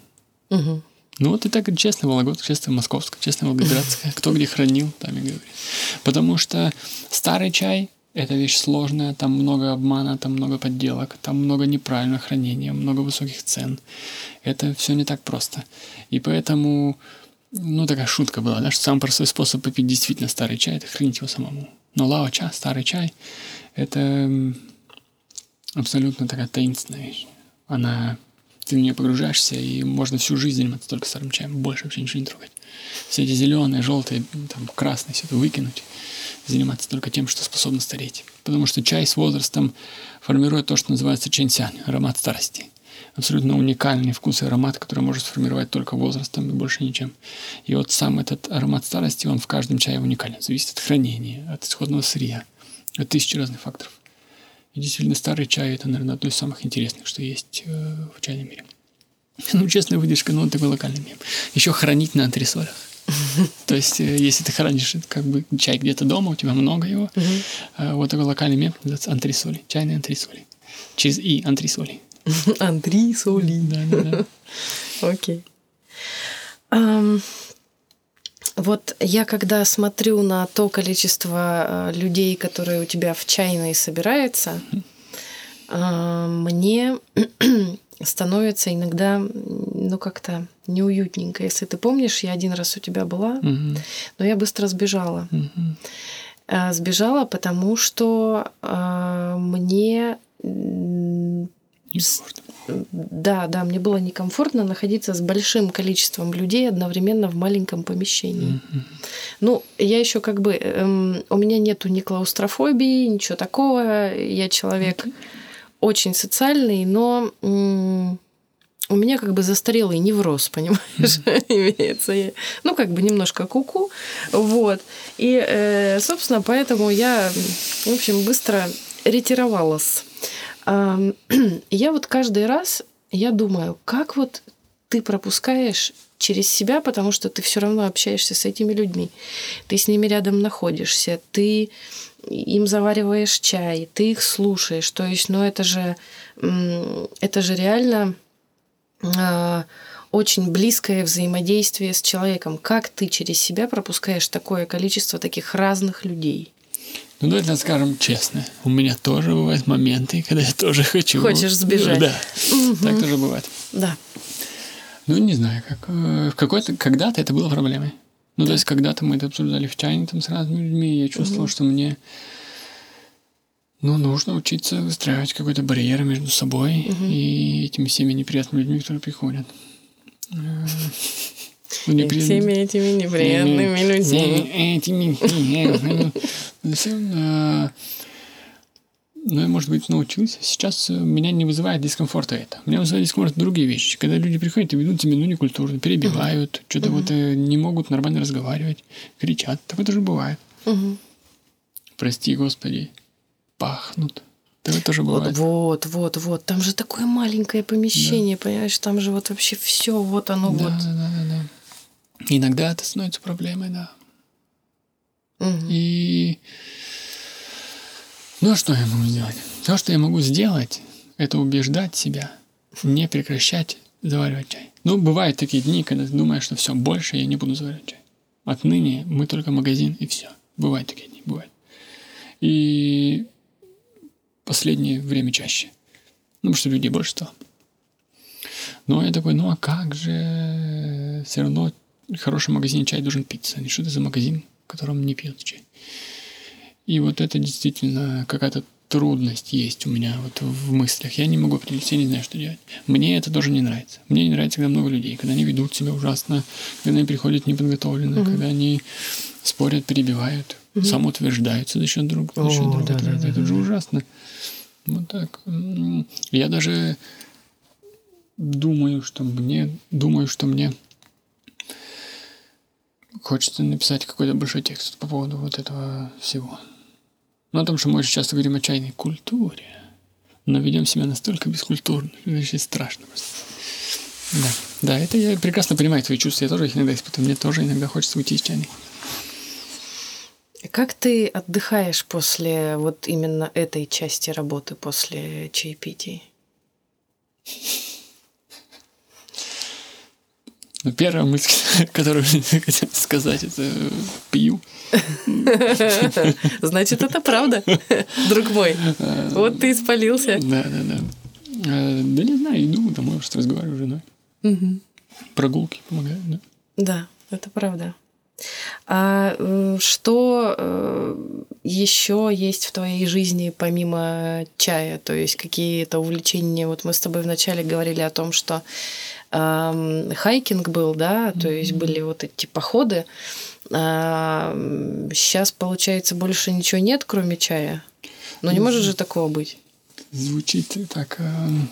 Угу. Ну вот и так честно Вологодская, честно Московская, честно Волгоградская. Кто где хранил, там и говорит. Потому что старый чай эта вещь сложная, там много обмана, там много подделок, там много неправильного хранения, много высоких цен. Это все не так просто. И поэтому, ну, такая шутка была, да, что самый простой способ попить действительно старый чай – это хранить его самому. Но лао ча, старый чай – это абсолютно такая таинственная вещь. Она ты в нее погружаешься, и можно всю жизнь заниматься только старым чаем, больше вообще ничего не трогать. Все эти зеленые, желтые, там, красные, все это выкинуть, заниматься только тем, что способно стареть. Потому что чай с возрастом формирует то, что называется чэньсянь, аромат старости. Абсолютно уникальный вкус и аромат, который может сформировать только возрастом и больше ничем. И вот сам этот аромат старости, он в каждом чае уникален. Зависит от хранения, от исходного сырья, от тысячи разных факторов. И действительно, старый чай – это, наверное, одно из самых интересных, что есть э, в чайном мире. Ну, честная выдержка, ну, он такой локальный мем. Еще хранить на антресолях. [laughs] То есть, э, если ты хранишь как бы чай где-то дома, у тебя много его, э, вот такой локальный мем называется антресоли. Чайные антресоли. Через и антресоли. [laughs] Антресоли. Да, да, да. [laughs] Окей. Вот я когда смотрю на то количество э, людей, которые у тебя в чайной собирается, мне [clears throat] становится иногда, ну, как-то неуютненько. Если ты помнишь, я один раз у тебя была, Мгм. но я быстро сбежала. Э, Сбежала, потому что э, мне Некомфортно. Да, да, мне было некомфортно находиться с большим количеством людей одновременно в маленьком помещении. Ну, я еще как бы эм, у меня нету ни клаустрофобии, ничего такого. Я человек очень социальный, но м, у меня как бы застарелый невроз, понимаешь, [laughs] имеется. Я- Ну, как бы немножко куку, вот. И, э, собственно, поэтому я, в общем, быстро ретировалась. [clears throat] Я вот каждый раз, я думаю, как вот ты пропускаешь через себя, потому что ты все равно общаешься с этими людьми. Ты с ними рядом находишься, ты им завариваешь чай, ты их слушаешь. То есть, ну это же, это же реально а, очень близкое взаимодействие с человеком. Как ты через себя пропускаешь такое количество таких разных людей? Ну, давайте скажем честно. У меня тоже бывают моменты, когда я тоже хочу... Хочешь сбежать. Да, так тоже бывает. Да. Ну, не знаю, как... э, В какой-то... Когда-то это было проблемой. Ну, то есть, когда-то мы это обсуждали в чайне там с разными людьми, и я чувствовал, что мне... Ну, нужно учиться выстраивать какой-то барьер между собой и этими всеми неприятными людьми, которые приходят. И неприятными- всеми этими неприятными людьми. Этими. Всем, э, Ну, я, может быть, научился. Сейчас э, меня не вызывает дискомфорта это. Меня вызывает дискомфорт другие вещи. Когда люди приходят и ведут себя, ну, некультурно, перебивают, что-то вот э, не могут нормально разговаривать, кричат. Такое тоже бывает. Мгм. Прости, Господи. Пахнут. Такое тоже бывает. вот, вот, вот. Там же такое маленькое помещение, понимаешь? Там же вот вообще все, вот оно Да, вот. да, да, да, да. Иногда это становится проблемой, да. Мгм. И... Ну, а что я могу сделать? Все, что я могу сделать, это убеждать себя не прекращать заваривать чай. Ну, бывают такие дни, когда ты думаешь, что все, больше я не буду заваривать чай. Отныне мы только магазин и все. Бывают такие дни, бывают. И последнее время чаще. Ну, потому что людей больше стало. Но я такой, ну а как же все равно хороший магазин чай должен питься. Что это за магазин, в котором не пьют чай? И вот это действительно какая-то трудность есть у меня вот в мыслях. Я не могу определиться, я не знаю, что делать. Мне это тоже не нравится. Мне не нравится, когда много людей, когда они ведут себя ужасно, когда они приходят неподготовленно, когда они спорят, перебивают, самоутверждаются за счет друг, за О, счет друга. да, это, да, да, это же ужасно. Вот так. Я даже думаю, что мне, думаю, что мне хочется написать какой-то большой текст по поводу вот этого всего. Ну, о том, что мы очень часто говорим о чайной культуре, но ведем себя настолько бескультурно, это вообще страшно. Да, да, это я прекрасно понимаю твои чувства, я тоже их иногда испытываю, мне тоже иногда хочется уйти из чайной. Как ты отдыхаешь после вот именно этой части работы, после чаепитий? Но первая мысль, [laughs] которую я хотел сказать, это пью. [laughs] Значит, это правда, [laughs] друг мой. Вот ты испалился. Да, да, да. Э, да не знаю, иду домой, может, разговариваю с женой. Прогулки помогают, да. Да, это правда. А э, что э, еще есть в твоей жизни помимо чая? То есть какие-то увлечения? Вот мы с тобой вначале говорили о том, что хайкинг был, да, то есть были вот эти походы. сейчас, получается, больше ничего нет, кроме чая. Но не может же такого быть. Звучит так... эм,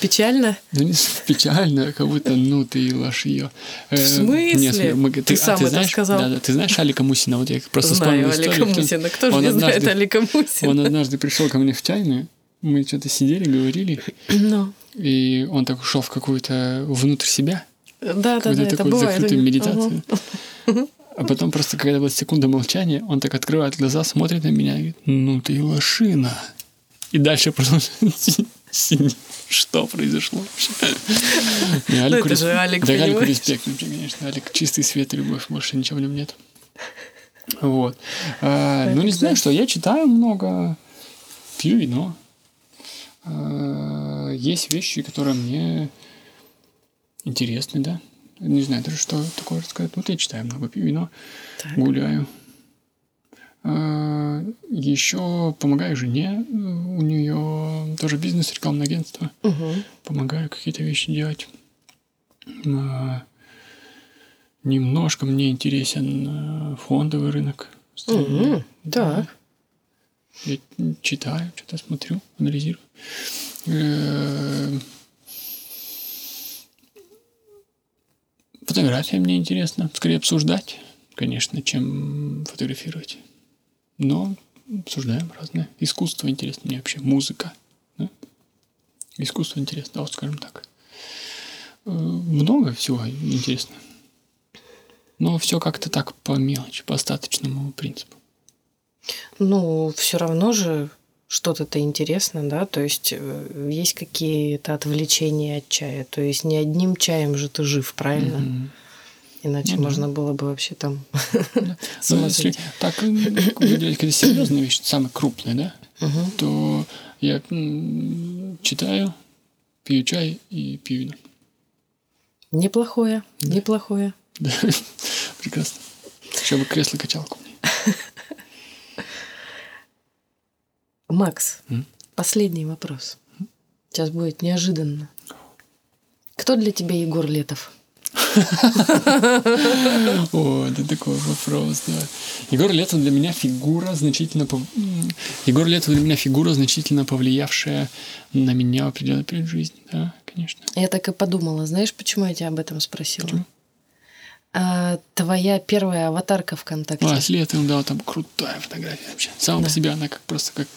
Печально? Ну, не печально, как будто, ну, ты лошье. В смысле? Ты сам это сказал. Да, да, ты знаешь Алика Мусина? Вот я просто Знаю вспомнил Алика. Мусина. Кто же не знает однажды- Алика Мусина? Он однажды пришел ко мне в чайную, мы что-то сидели, говорили, Ну, и он так ушел в какую-то внутрь себя, да, да, да, это бывает. закрытую медитацию. А потом просто, когда была секунда молчания, он так открывает глаза, смотрит на меня и говорит, ну ты лошина. И дальше продолжает. Что произошло вообще? [laughs] Алику Ну, это же Алик, Да, Алику респект вообще, конечно. Алик чистый свет и любовь, больше ничего в нем нет. Вот. А, ну, не знаю, что я читаю много, пью вино. Есть вещи, которые мне интересны, да. Не знаю даже, что такое рассказать. Вот я читаю много, пью вино, Так. гуляю. А, Еще помогаю жене. У нее тоже бизнес, рекламное агентство. Мгм. Помогаю какие-то вещи делать. А, Немножко мне интересен а, фондовый рынок. Мгм. Да. Так. Я читаю, что-то смотрю, анализирую. Фотография мне интересно. Скорее обсуждать, конечно, чем фотографировать. Но обсуждаем разное. Искусство интересно мне вообще. Музыка. да. Искусство интересно, да, вот скажем так. Э, Много всего интересно. Но все как-то так по мелочи, по остаточному принципу. Ну, все равно же что-то-то интересно, да, то есть э, есть какие-то отвлечения от чая, то есть не одним чаем же ты жив, правильно? Мгм. Иначе Ну да. можно было бы вообще там [laughs] с Ну, если так выделять какие-то серьезные вещи, самые крупные, да, то я читаю, пью чай и пью вино. Неплохое, неплохое. Да, [laughs] прекрасно. Еще бы кресло-качалку. Макс, М? последний вопрос. Сейчас будет неожиданно. Кто для тебя Егор Летов? [laughs] О, это такой вопрос, да. Егор Летов для меня фигура значительно... Егор Летов для меня фигура, значительно повлиявшая на меня в определенный период жизни. Да, конечно. Я так и подумала. Знаешь, почему я тебя об этом спросила? Почему? А, твоя первая аватарка ВКонтакте. А, с Летовым, да, там крутая фотография вообще. Сама по себе она как просто как...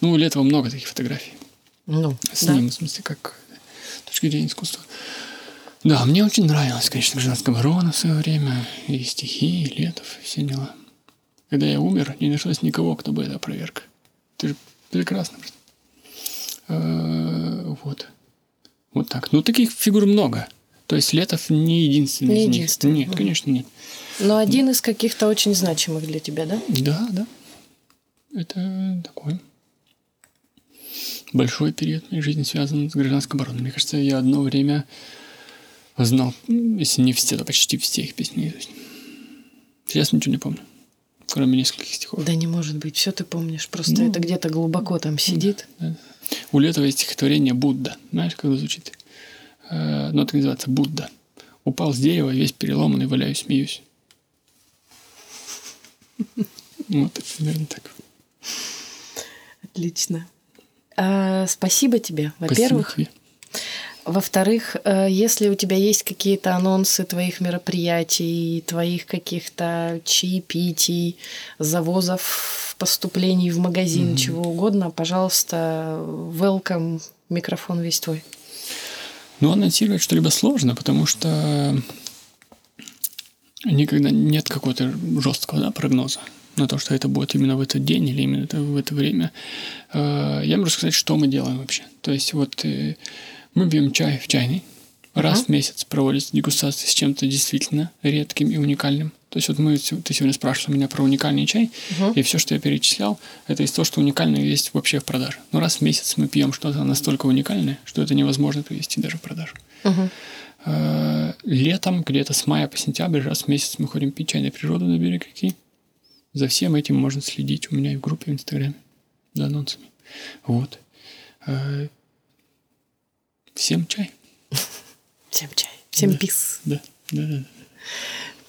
Ну, у Летова много таких фотографий. Ну, С да. ним, в смысле, как с точки зрения искусства. Да, мне очень нравилось, конечно, гражданская оборона в свое время, и стихи, и Летов, и все дела. Когда я умер, не нашлось никого, кто бы это опроверг. Ты же прекрасно. Э, Вот. Вот так. Ну, таких фигур много. То есть Летов не единственный Не из них. единственный. Нет, Мгм. конечно, нет. Но один из каких-то очень значимых для тебя, да? Да, да. Это такой большой период моей жизни связан с гражданской обороной. Мне кажется, я одно время знал, если не все, то почти все их песни наизусть. Сейчас ничего не помню, кроме нескольких стихов. Да не может быть, все ты помнишь. Просто Ну, это где-то глубоко там сидит. У Летова есть стихотворение «Будда». Знаешь, как звучит? Э, Ну, так называется «Будда». Упал с дерева, весь переломанный, валяюсь, смеюсь. Вот, это примерно так. Отлично. А, спасибо тебе, во-первых. Во-вторых, э, если у тебя есть какие-то анонсы твоих мероприятий, твоих каких-то чаепитий, завозов, поступлений в магазин, чего угодно, пожалуйста, welcome, микрофон весь твой. Ну, анонсировать что-либо сложно, потому что никогда нет какого-то жесткого да, прогноза на то, что это будет именно в этот день или именно в это время. Э, Я могу сказать, что мы делаем вообще. То есть вот э, мы пьем чай в чайной, Раз в месяц проводится дегустация с чем-то действительно редким и уникальным. То есть вот мы, ты сегодня спрашивал меня про уникальный чай, Мгм. и все, что я перечислял, это из того, что уникальное есть вообще в продаже. Но раз в месяц мы пьем что-то настолько уникальное, что это невозможно привести даже в продажу. Э, Летом, где-то с мая по сентябрь, раз в месяц мы ходим пить чай на природу на берег реки. За всем этим можно следить у меня и в группе в Инстаграме за анонсами. Вот. Э, Всем чай. [laughs] Всем чай. Всем Да. пис. Да, да, да. да.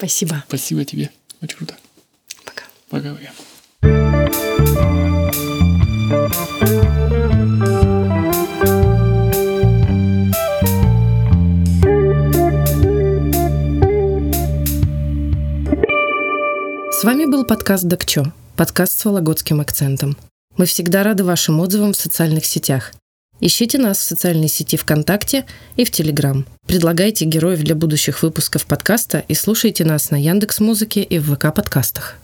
Спасибо. Спасибо тебе. Очень круто. Пока. Пока-пока. С вами был подкаст «Докчо», подкаст с вологодским акцентом. Мы всегда рады вашим отзывам в социальных сетях. Ищите нас в социальной сети ВКонтакте и в Телеграм. Предлагайте героев для будущих выпусков подкаста и слушайте нас на Яндекс Музыке и в ВК подкастах.